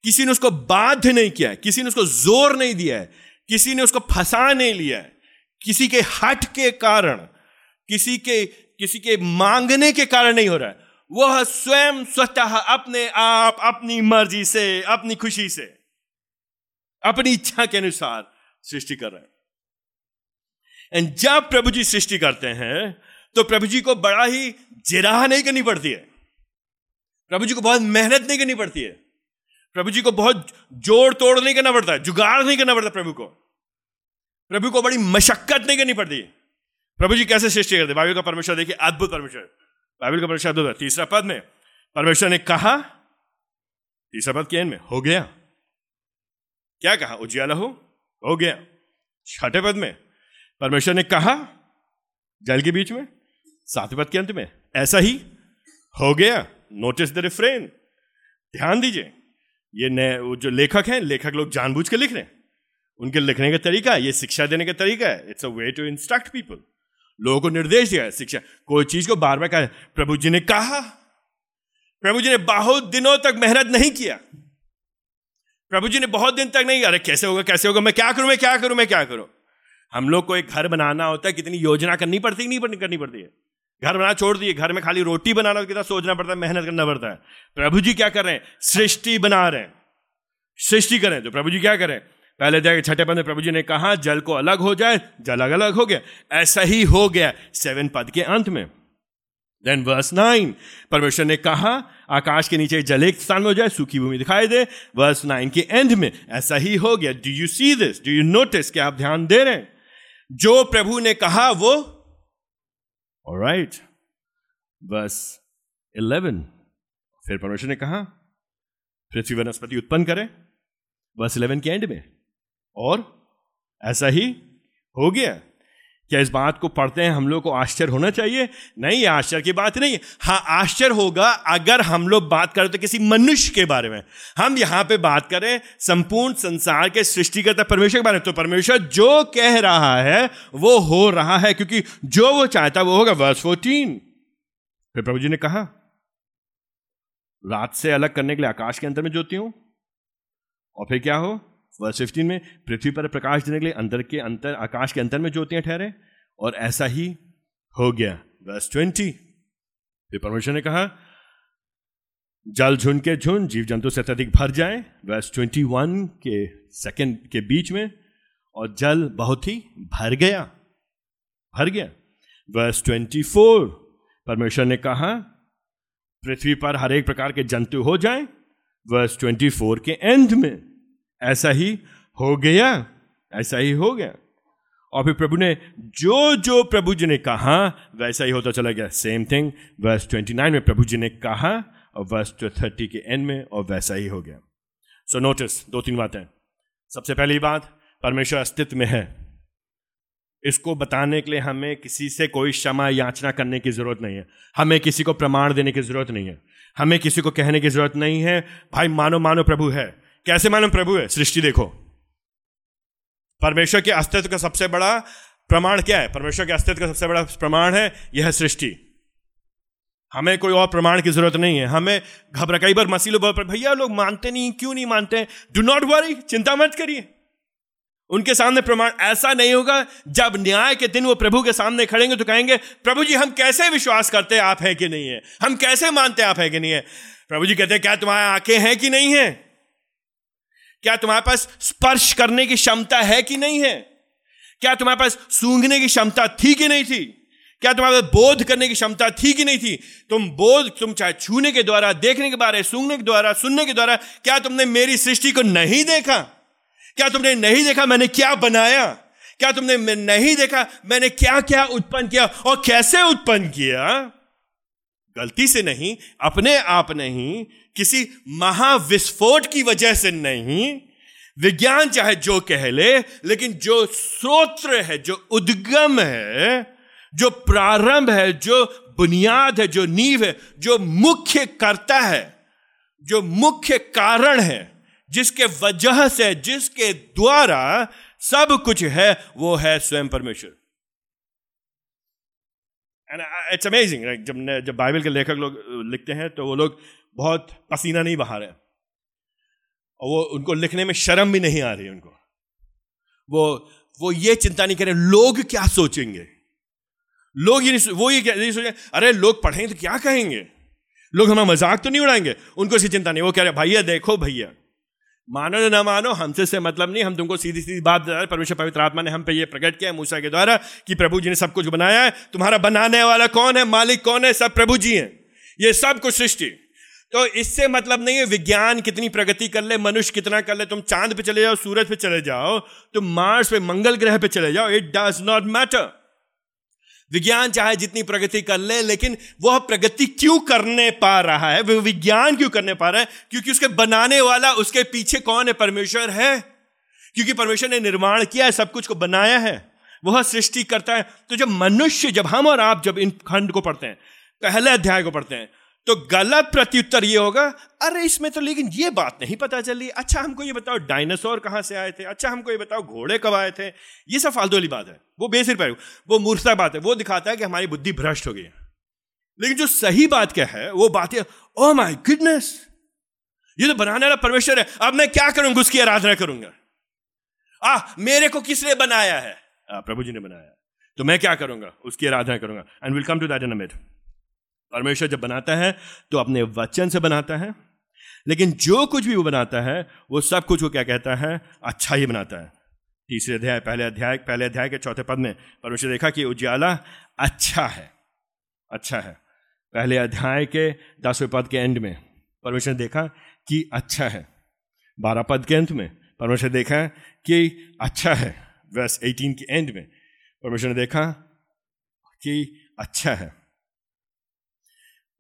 किसी ने उसको बाध्य नहीं किया है, किसी ने उसको ज़ोर नहीं दिया है, किसी ने उसको फंसा नहीं लिया है। किसी के हट के कारण, किसी के किसी के मांगने के कारण नहीं हो रहा है। वह स्वयं स्वतः अपने आप, अपनी मर्ज़ी से, अपनी खुशी से, अपनी इच्छा के अनुसार सृष्टि कर रहे हैं। एंड जब प्रभु जी सृष्टि करते हैं तो प्रभु जी को बड़ा ही जिराह नहीं करनी पड़ती है। प्रभु जी को बहुत मेहनत नहीं करनी पड़ती है। प्रभु जी को बहुत जोड़ तोड़ नहीं करना पड़ता, जुगाड़ नहीं करना पड़ता प्रभु को। प्रभु को बड़ी मशक्कत नहीं करनी पड़ती। प्रभु जी कैसे सृष्टि करते? बाइबल का परमेश्वर, देखिए, अद्भुत परमेश्वर। बाइबल का परमेश्वर अद्भुत तीसरा पद में, परमेश्वर ने कहा, तीसरा पद के में, हो गया। क्या कहा? उज्याला हो हो गया। छठे पद में, परमेश्वर ने कहा, जल के बीच में सातवें पद के अंत में, ऐसा ही हो गया। नोटिस द रिफ्रेन ध्यान दीजिए, ये नए जो लेखक हैं, लेखक लोग जानबूझ के लिख रहे हैं। उनके लिखने का तरीका, ये शिक्षा देने का तरीका है। It's a way to instruct people लोगों को निर्देश दिया है शिक्षा। कोई चीज़ को बार बार कहा, प्रभु जी ने कहा। प्रभु जी ने बहुत दिनों तक मेहनत नहीं किया। प्रभु जी ने बहुत दिन तक नहीं अरे, कैसे होगा कैसे होगा, मैं क्या करूँ, मैं क्या करूँ, मैं क्या करूँ? हम लोग को एक घर बनाना होता है, कितनी योजना करनी पड़ती, नहीं करनी पड़ती है। घर बना छोड़ दिए, घर में खाली रोटी बनाना कितना सोचना पड़ता है, मेहनत करना पड़ता है। प्रभु जी क्या कर रहे हैं? सृष्टि बना रहे हैं। सृष्टि करें तो प्रभु जी क्या करें? पहले जाके छठे पद में प्रभु जी ने कहा, जल को अलग हो जाए, जल अलग अलग हो गया। ऐसा ही हो गया सेवन पद के अंत में। देन वर्स नाइन परमेश्वर ने कहा, आकाश के नीचे जल एक स्थान हो जाए, सूखी भूमि दिखाई दे। वर्स नाइन के एंड में, ऐसा ही हो गया। Do you see this do you notice क्या आप ध्यान दे रहे हैं? जो प्रभु ने कहा, वो राइट बस इलेवन फिर परमेश्वर ने कहा, पृथ्वी वनस्पति उत्पन्न करें। बस इलेवन के एंड में, और ऐसा ही हो गया। क्या इस बात को पढ़ते हैं? हम लोग को आश्चर्य होना चाहिए। नहीं आश्चर्य की बात नहीं। हाँ आश्चर्य होगा अगर हम लोग बात करें तो किसी मनुष्य के बारे में। हम यहाँ पे बात करें संपूर्ण संसार के सृष्टिकर्ता परमेश्वर के बारे में। तो परमेश्वर जो कह रहा है, वो हो रहा है, क्योंकि जो वो चाहता वो होगा। वर्ष फोर्टीन। फिर प्रभु जी ने कहा, रात से अलग करने के लिए आकाश के अंदर में ज्योति हूँ? और फिर क्या हो? वर्स फिफ्टीन में, पृथ्वी पर प्रकाश देने के लिए अंदर के अंतर, आकाश के अंतर में ज्योतियाँ ठहरे, और ऐसा ही हो गया। वर्ष ट्वेंटी फिर परमेश्वर ने कहा, जल झुंड के झुंड जीव जंतु से अत्यधिक भर जाए। वर्ष ट्वेंटी वन के सेकंड के बीच में, और जल बहुत ही भर गया भर गया। वर्ष ट्वेंटी फोर परमेश्वर ने कहा, पृथ्वी पर हर एक प्रकार के जंतु हो जाए। वर्स ट्वेंटी फोर के एंड में ऐसा ही हो गया, ऐसा ही हो गया। और फिर प्रभु ने जो जो प्रभु जी ने कहा, वैसा ही होता चला गया। सेम थिंग वर्स 29 में प्रभु जी ने कहा, और वर्स थर्टी के एंड में, और वैसा ही हो गया। सो so नोटिस दो तीन बातें। सबसे पहली बात, परमेश्वर अस्तित्व में है। इसको बताने के लिए हमें किसी से कोई क्षमा याचना करने की ज़रूरत नहीं है। हमें किसी को प्रमाण देने की ज़रूरत नहीं है। हमें किसी को कहने की ज़रूरत नहीं है, भाई, मानो मानो प्रभु है। कैसे मानो प्रभु है? सृष्टि देखो। परमेश्वर के अस्तित्व का सबसे बड़ा प्रमाण क्या है? परमेश्वर के अस्तित्व का सबसे बड़ा प्रमाण है, यह सृष्टि। हमें कोई और प्रमाण की ज़रूरत नहीं है। हमें घबरा, कई बार मसीलो भैया, लोग मानते नहीं, क्यों नहीं मानते डू नॉट वरी चिंता मत करिए। उनके सामने प्रमाण ऐसा नहीं होगा, जब न्याय के दिन वो प्रभु के सामने खड़ेंगे तो कहेंगे, प्रभु जी, हम कैसे विश्वास करते हैं, आप है कि नहीं है? हम कैसे मानते आप है कि नहीं है? प्रभु जी कहते हैं, क्या तुम्हारे आँखें हैं कि नहीं है? क्या तुम्हारे पास स्पर्श करने की क्षमता है कि नहीं है? क्या तुम्हारे पास सूंघने की क्षमता थी कि नहीं थी? क्या तुम्हारे पास बोध करने की क्षमता थी कि नहीं थी? तुम बोध, तुम चाहे छूने के द्वारा, देखने के बारे, सूंघने के द्वारा, सुनने के द्वारा, क्या तुमने मेरी सृष्टि को नहीं देखा? क्या तुमने नहीं देखा मैंने क्या बनाया? क्या तुमने नहीं देखा मैंने क्या क्या उत्पन्न किया और कैसे उत्पन्न किया? गलती से नहीं, अपने आप नहीं किसी महाविस्फोट की वजह से नहीं। विज्ञान चाहे जो कह ले, लेकिन जो स्रोत्र है, जो उद्गम है, जो प्रारंभ है, जो बुनियाद है, जो नींव है, जो मुख्य करता है, जो मुख्य कारण है, जिसके वजह से, जिसके द्वारा सब कुछ है, वो है स्वयं परमेश्वर। इट्स अमेजिंग जब जब बाइबल के लेखक लोग, लिखते हैं तो वो लोग बहुत पसीना नहीं बहा रहे। और वो उनको लिखने में शर्म भी नहीं आ रही उनको। वो वो ये चिंता नहीं करें लोग क्या सोचेंगे? लोग ये नहीं वो ये क्या सोचेंगे, अरे लोग पढ़ेंगे तो क्या कहेंगे? लोग हमारा मज़ाक तो नहीं उड़ाएँगे? उनको ऐसी चिंता नहीं, वो कह रहे, भैया, देखो भैया, मानो ना मानो, हमसे से मतलब नहीं, हम तुमको सीधी सीधी बात बता परमेश्वर पवित्र आत्मा ने हम पे ये प्रकट किया मूसा के द्वारा कि प्रभु जी ने सब कुछ बनाया है। तुम्हारा बनाने वाला कौन है? मालिक कौन है? सब प्रभु जी हैं। ये सब कुछ सृष्टि। तो इससे मतलब नहीं है, विज्ञान कितनी प्रगति कर ले, मनुष्य कितना कर ले, तुम चाँद पे चले जाओ, सूरज पे चले जाओ, तुम मार्स पे, मंगल ग्रह पे चले जाओ इट डज नॉट मैटर विज्ञान चाहे जितनी प्रगति कर ले, लेकिन वह प्रगति क्यों करने पा रहा है? वह विज्ञान क्यों करने पा रहा है? क्योंकि उसके बनाने वाला, उसके पीछे कौन है? परमेश्वर है। क्योंकि परमेश्वर ने निर्माण किया है, सब कुछ को बनाया है। वह सृष्टि करता है। तो जब मनुष्य, जब हम और आप जब इन खंड को पढ़ते हैं, पहले अध्याय को पढ़ते हैं तो गलत प्रत्युत्तर ये होगा अरे इसमें तो लेकिन ये बात नहीं पता चली। अच्छा हमको ये बताओ डायनासोर कहाँ से आए थे? अच्छा हमको ये बताओ घोड़े कब आए थे? ये सब फालतू वाली बात है। वो बेसिर पर वो मूर्खता बात है। वो दिखाता है कि हमारी बुद्धि भ्रष्ट हो गई है। लेकिन जो सही बात क्या है वो बात है ओ माई गुडनेस ये तो बनाने वाला परमेश्वर है। अब मैं क्या करूँगा? उसकी आराधना करूँगा। आ मेरे को किसने बनाया है? आ, प्रभु जी ने बनाया। तो मैं क्या करूँगा? उसकी आराधना करूँगा। And will come to that in minute परमेश्वर जब बनाता है तो अपने वचन से बनाता है। लेकिन जो कुछ भी वो बनाता है, वो सब कुछ वो क्या कहता है? अच्छा ही बनाता है। तीसरे अध्याय, पहले अध्याय पहले अध्याय के चौथे पद में परमेश्वर देखा कि उजाला अच्छा है अच्छा है। पहले अध्याय के दसवें पद के एंड में परमेश्वर ने देखा कि अच्छा है। बारह पद के अंत में परमेश्वर देखा कि अच्छा है। वर्स 18 के एंड में परमेश्वर ने देखा कि अच्छा है।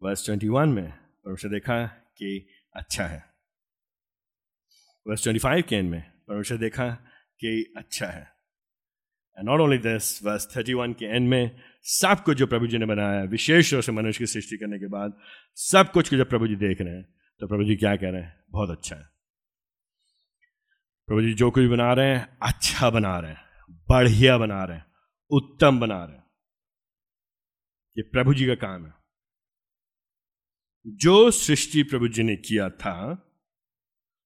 वर्स 21 में परमेश्वर देखा कि अच्छा है। वर्स 25 के एंड में परमेश्वर देखा कि अच्छा है। And not only this verse 31 के एंड में, सब कुछ जो प्रभु जी ने बनाया विशेष रूप से मनुष्य की सृष्टि करने के बाद, सब कुछ को जब प्रभु जी देख रहे हैं तो प्रभु जी क्या कह रहे हैं? बहुत अच्छा है। प्रभु जी जो कुछ बना रहे हैं अच्छा बना रहे हैं, बढ़िया बना रहे हैं, उत्तम बना रहे हैं। ये प्रभु जी का काम है। जो सृष्टि प्रभु जी ने किया था,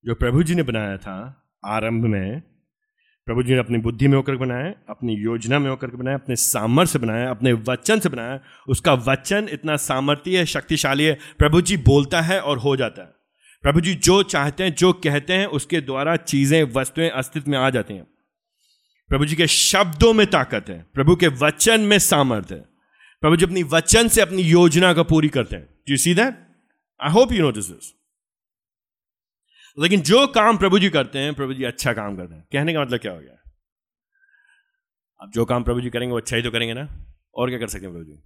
जो प्रभु जी ने बनाया था आरंभ में प्रभु जी ने अपनी बुद्धि में होकर बनाया, अपनी योजना में होकर बनाया, अपने सामर्थ्य से बनाया, अपने वचन से बनाया, उसका वचन इतना सामर्थ्य है, शक्तिशाली है प्रभु जी बोलता है और हो जाता है। प्रभु जी जो चाहते हैं, जो कहते हैं, उसके द्वारा चीज़ें, वस्तुएँ अस्तित्व में आ जाती हैं। प्रभु जी के शब्दों में ताकत है, प्रभु के वचन में सामर्थ्य है। प्रभु जी अपनी वचन से अपनी योजना को पूरी करते हैं। You see that I hope you know this लेकिन जो काम प्रभु जी करते हैं, प्रभु जी अच्छा काम करते हैं। कहने का मतलब क्या हो गया? अब जो काम प्रभु जी करेंगे, वो अच्छा ही तो करेंगे ना। और क्या कर सकते हैं प्रभु जी?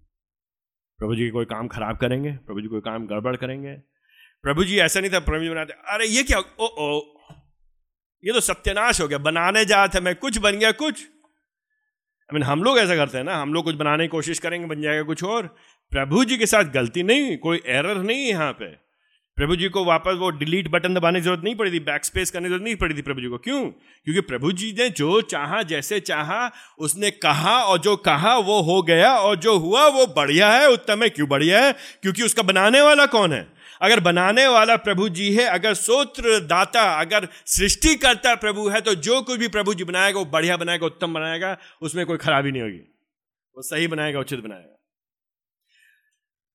प्रभु जी कोई काम खराब करेंगे, प्रभु जी कोई काम गड़बड़ करेंगे। प्रभु जी ऐसा नहीं था, प्रभु जी बनाते। अरे, ये क्या? ओ ओ ये तो सत्यानाश हो गया। बनाने जा मैं, कुछ बन गया, कुछ। आई मीन हम लोग ऐसा करते हैं ना, हम लोग कुछ बनाने की कोशिश करेंगे, बन जाएगा कुछ और। प्रभु जी के साथ गलती नहीं, कोई एरर नहीं है यहाँ पे। प्रभु जी को वापस वो डिलीट बटन दबाने की ज़रूरत नहीं पड़ी थी बैक स्पेस करने की ज़रूरत नहीं पड़ी थी प्रभु जी को। क्यों? क्योंकि प्रभु जी ने जो चाहा, जैसे चाहा, उसने कहा और जो कहा वो हो गया और जो हुआ वो बढ़िया है। उत्तम है क्यों बढ़िया है? क्योंकि उसका बनाने वाला कौन है? अगर बनाने वाला प्रभु जी है, अगर दाता अगर सृष्टि करता प्रभु है तो जो कुछ भी प्रभु जी बनाएगा, वो बढ़िया बनाएगा, उत्तम बनाएगा, उसमें कोई खराबी नहीं होगी। वो सही बनाएगा, उचित बनाएगा।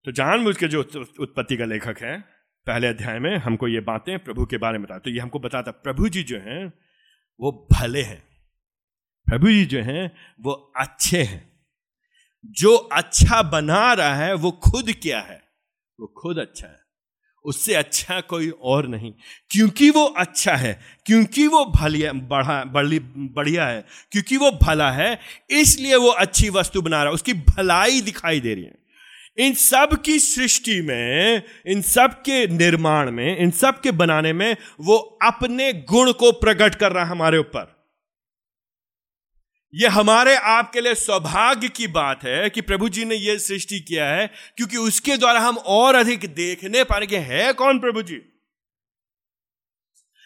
तो जानबूझ के जो उत्पत्ति का लेखक है, पहले अध्याय में हमको ये बातें प्रभु के बारे में बताते तो ये हमको बताता प्रभु जी जो हैं, वो भले हैं। प्रभु जी जो हैं, वो अच्छे हैं। जो अच्छा बना रहा है, वो खुद क्या है? वो खुद अच्छा है। उससे अच्छा कोई और नहीं। क्योंकि वो अच्छा है, क्योंकि वो भलिया, बढ़ा बड़ी बढ़िया है, क्योंकि वो भला है, इसलिए वो अच्छी वस्तु बना रहा है। उसकी भलाई दिखाई दे रही है। इन सब की सृष्टि में, इन सब के निर्माण में, इन सब के बनाने में वो अपने गुण को प्रकट कर रहा है हमारे ऊपर। यह हमारे आपके लिए सौभाग्य की बात है कि प्रभु जी ने यह सृष्टि किया है, क्योंकि उसके द्वारा हम और अधिक देखने के है कौन प्रभु जी?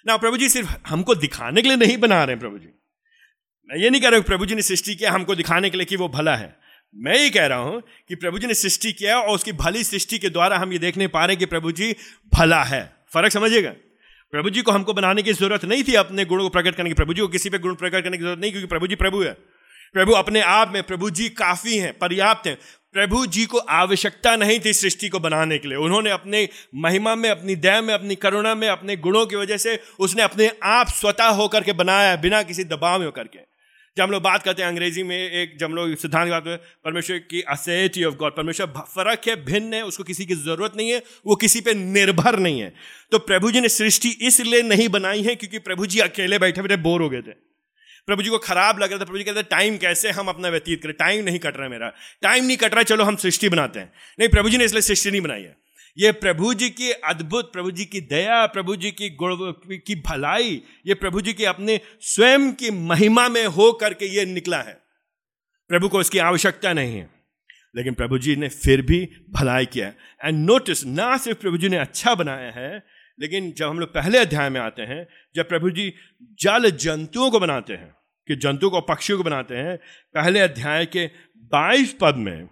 ना, प्रभु जी सिर्फ़ हमको दिखाने के लिए नहीं बना रहे हैं प्रभु जी। मैं ये नहीं कह रहा प्रभु जी ने सृष्टि किया, हमको दिखाने के लिए कि वो भला है। मैं ये कह रहा हूँ कि प्रभु जी ने सृष्टि किया और उसकी भली सृष्टि के द्वारा हम ये देखने पा रहे हैं कि प्रभु जी भला है। फ़र्क समझिएगा? प्रभु जी को हमको बनाने की ज़रूरत नहीं थी अपने गुणों को प्रकट करने की। प्रभु जी को किसी पे गुण प्रकट करने की ज़रूरत नहीं, क्योंकि प्रभु जी प्रभु है। प्रभु अपने आप में प्रभु जी काफ़ी हैं, पर्याप्त हैं। प्रभु जी को आवश्यकता नहीं थी सृष्टि को बनाने के लिए। उन्होंने अपने महिमा में, अपनी दया में, अपनी करुणा में, अपने गुणों की वजह से उसने अपने आप स्वतः होकर के बनाया, बिना किसी दबाव में होकर के। जब हम लोग बात करते हैं अंग्रेज़ी में, एक जब हम लोग सिद्धांत की बात करते हैं, परमेश्वर की असेटी ऑफ़ गॉड परमेश्वर फ़र्क है, भिन्न है, उसको किसी की ज़रूरत नहीं है, वो किसी पे निर्भर नहीं है। तो प्रभु जी ने सृष्टि इसलिए नहीं बनाई है क्योंकि प्रभु जी अकेले बैठे बैठे बोर हो गए थे। प्रभु जी को खराब लग रहा था, प्रभु जी कहते टाइम कैसे हम अपना व्यतीत करें? टाइम नहीं कट रहा मेरा। टाइम नहीं कट रहा, चलो हम सृष्टि बनाते हैं। नहीं, प्रभु जी ने इसलिए सृष्टि नहीं बनाई है। ये प्रभु जी की अद्भुत, प्रभु जी की दया, प्रभु जी की गुण, की भलाई, ये प्रभु जी की अपने स्वयं की महिमा में हो करके ये निकला है। प्रभु को इसकी आवश्यकता नहीं है। लेकिन प्रभु जी ने फिर भी भलाई किया एंड नोटिस ना सिर्फ़ प्रभु जी ने अच्छा बनाया है, लेकिन जब हम लोग पहले अध्याय में आते हैं, जब प्रभु जी जल जंतुओं को बनाते हैं, कि जंतु को पक्षियों को बनाते हैं, पहले अध्याय के बाईस पद में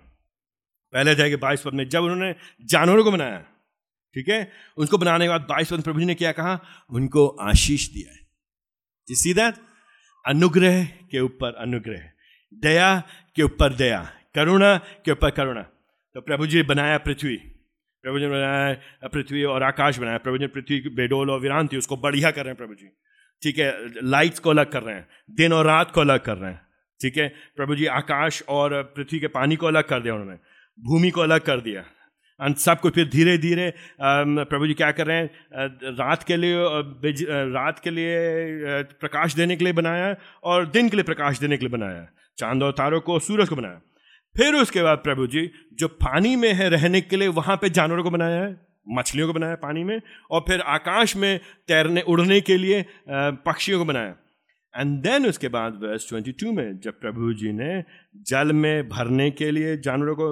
पहले के बाईस पद में, जब उन्होंने जानवरों को बनाया, ठीक है? उनको बनाने के बाद बाईस पद प्रभु जी ने क्या कहा? उनको आशीष दिया है। सीधा, अनुग्रह के ऊपर अनुग्रह, दया के ऊपर दया, करुणा के ऊपर करुणा। तो प्रभु जी बनाया पृथ्वी, प्रभु जी ने बनाया पृथ्वी और आकाश बनाया, प्रभु जी पृथ्वी बेडोल और वीरान थी उसको बढ़िया कर रहे हैं प्रभु जी, ठीक है? लाइट्स को अलग कर रहे हैं, दिन और रात को अलग कर रहे हैं, ठीक है? प्रभु जी आकाश और पृथ्वी के पानी को अलग कर दिया उन्होंने। भूमि को अलग कर दिया। और सब कुछ फिर धीरे धीरे प्रभु जी क्या कर रहे हैं रात के लिए रात के लिए प्रकाश देने के लिए बनाया और दिन के लिए प्रकाश देने के लिए बनाया चाँद और तारों को सूरज को बनाया फिर उसके बाद प्रभु जी, जो पानी में है रहने के लिए वहाँ पे जानवरों को बनाया है, मछलियों को बनाया पानी में और फिर आकाश में तैरने, उड़ने के लिए पक्षियों को बनाया एंड देन उसके बाद वर्स 22 में जब प्रभु जी ने जल में भरने के लिए जानवरों को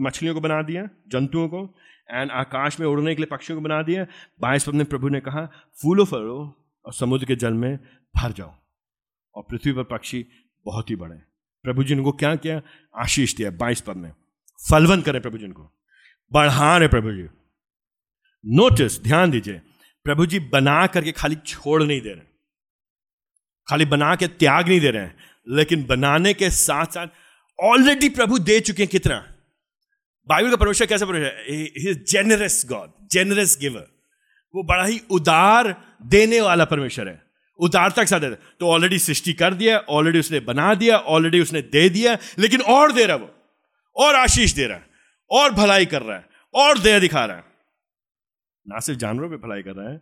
मछलियों को बना दिया, जंतुओं को एंड आकाश में उड़ने के लिए पक्षियों को बना दिया, बाईस पद में प्रभु ने कहा, फूलो, फलो और समुद्र के जल में भर जाओ और पृथ्वी पर पक्षी बहुत ही बड़े प्रभु जी ने को क्या किया? आशीष दिया बाईस पद में। फलवन करें प्रभु जी को बढ़ा रहे प्रभु जी। नोटिस ध्यान दीजिए, प्रभु जी बना करके खाली छोड़ नहीं दे रहे। खाली बना के त्याग नहीं दे रहे हैं, लेकिन बनाने के साथ साथ ऑलरेडी प्रभु दे चुके हैं कितना? बाइबल का परमेश्वर कैसा परमेश्वर जेनरस गॉड जेनरस गिवर वो बड़ा ही उदार देने वाला परमेश्वर है। उदारता के साथ है। तो ऑलरेडी सृष्टि कर दिया ऑलरेडी उसने बना दिया ऑलरेडी उसने दे दिया, लेकिन और दे रहा वो। और आशीष दे रहा है, और भलाई कर रहा है, और दया दिखा रहा है। ना सिर्फ़ जानवरों पे भलाई कर रहा है,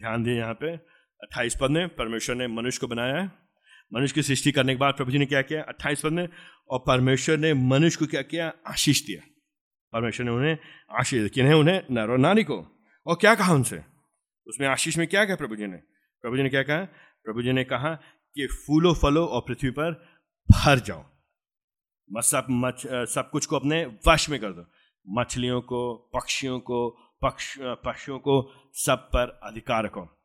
ध्यान दें यहाँ पे। अट्ठाईस पद में परमेश्वर ने मनुष्य को बनाया है। मनुष्य की सृष्टि करने के बाद प्रभु जी ने क्या किया? अट्ठाईस पद में और परमेश्वर ने मनुष्य को क्या किया? आशीष दिया। परमेश्वर ने उन्हें आशीष किन्हें? उन्हें नर और नारी को। और क्या कहा उनसे? उसमें आशीष में क्या कहा प्रभु जी ने? प्रभु जी ने क्या कहा? प्रभु जी ने कहा कि फूलो, फलो और पृथ्वी पर भर जाओ। मत सब मच सब कुछ को अपने वश में कर दो। मछलियों को, पक्षियों को, पक्ष पक्षियों को सब पर अधिकार रखो।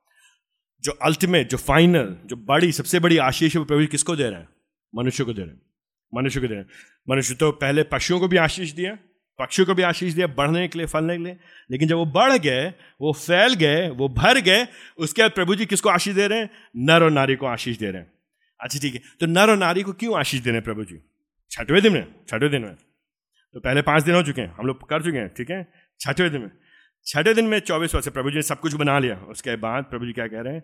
जो अल्टीमेट जो फाइनल जो बड़ी, सबसे बड़ी आशीष है वो प्रभु किसको दे रहे हैं? मनुष्य को दे रहे हैं। मनुष्य को दे रहे हैं। मनुष्य तो पहले पक्षियों को भी आशीष दिया, पक्षियों को भी आशीष दिया बढ़ने के लिए, फलने के लिए। लेकिन जब वो बढ़ गए, वो फैल गए, वो भर गए, उसके बाद प्रभु जी किसको आशीष दे रहे हैं? नर और नारी को आशीष दे रहे हैं। अच्छा ठीक है। तो नर और नारी को क्यों आशीष दे रहे हैं प्रभु जी? छठवें दिन में, छठवें दिन में। तो पहले पाँच दिन हो चुके हैं, हम लोग कर चुके हैं, ठीक है? छठवें दिन में। छठे दिन में चौबीस वर्ष प्रभु जी ने सब कुछ बना लिया। उसके बाद प्रभु जी क्या कह रहे हैं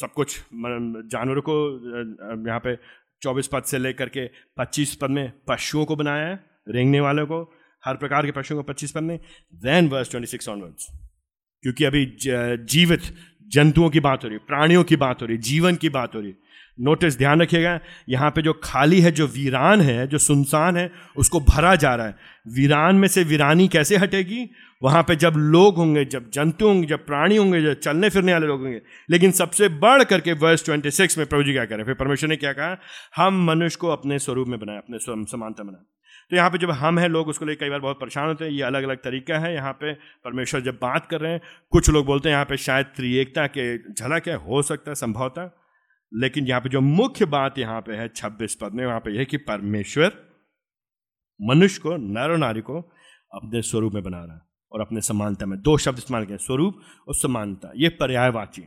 सब कुछ जानवरों को यहाँ पे चौबीस पद से लेकर के पच्चीस पद में पशुओं को बनाया है, रेंगने वालों को, हर प्रकार के पशुओं को पच्चीस पद में। Then verse twenty six onwards क्योंकि अभी जीवित जंतुओं की बात हो रही है, प्राणियों की बात हो रही है, जीवन की बात हो रही है। नोटिस ध्यान रखिएगा, यहाँ पे जो खाली है, जो वीरान है, जो सुनसान है, उसको भरा जा रहा है। वीरान में से वीरानी कैसे हटेगी? वहाँ पे जब लोग होंगे, जब जंतु होंगे, जब प्राणी होंगे, जब चलने फिरने वाले लोग होंगे, लेकिन सबसे बढ़ करके वर्ष ट्वेंटी सिक्स में प्रभु जी क्या हैं? फिर परमेश्वर ने क्या कहा? हम मनुष्य को अपने स्वरूप में बनाए, अपने समानता बनाए। तो यहाँ पे जब हम हैं, लोग उसको लेकर कई बार बहुत परेशान होते हैं। ये अलग अलग तरीका है। यहाँ पे परमेश्वर जब बात कर रहे हैं, कुछ लोग बोलते हैं, यहाँ पे शायद त्रिएकता के झलक है, हो सकता है, संभवता। लेकिन यहाँ पे जो मुख्य बात यहाँ पे है छब्बीस पद में, वहाँ पे यह कि परमेश्वर मनुष्य को, नर नारी को अपने स्वरूप में बना रहा है और अपने समानता में। दो शब्द इस्तेमाल किए स्वरूप और समानता। ये पर्यायवाची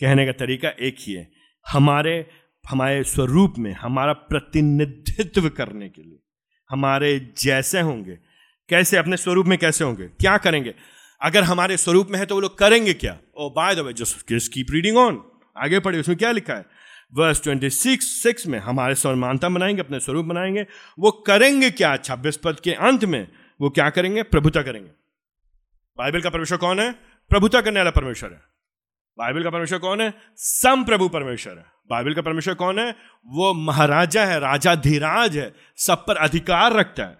कहने का तरीका एक ही है। हमारे हमारे स्वरूप में, हमारा प्रतिनिधित्व करने के लिए, हमारे जैसे होंगे, कैसे, अपने स्वरूप में कैसे होंगे, क्या करेंगे? अगर हमारे स्वरूप में है तो वो लोग करेंगे क्या? ओ by the way just keep reading on आगे पढ़िए, उसमें क्या लिखा है? वर्स ट्वेंटी सिक्स सिक्स में, हमारे समानता बनाएँगे, अपने स्वरूप बनाएँगे। वो करेंगे क्या? छब्बीस पद के अंत में, वो क्या करेंगे? प्रभुता करेंगे। बाइबल का परमेश्वर कौन है? प्रभुता करने वाला परमेश्वर है। बाइबल का परमेश्वर कौन है? सम प्रभु परमेश्वर है। बाइबल का परमेश्वर कौन है? वो महाराजा है, राजा धीराज है, सब पर अधिकार रखता है।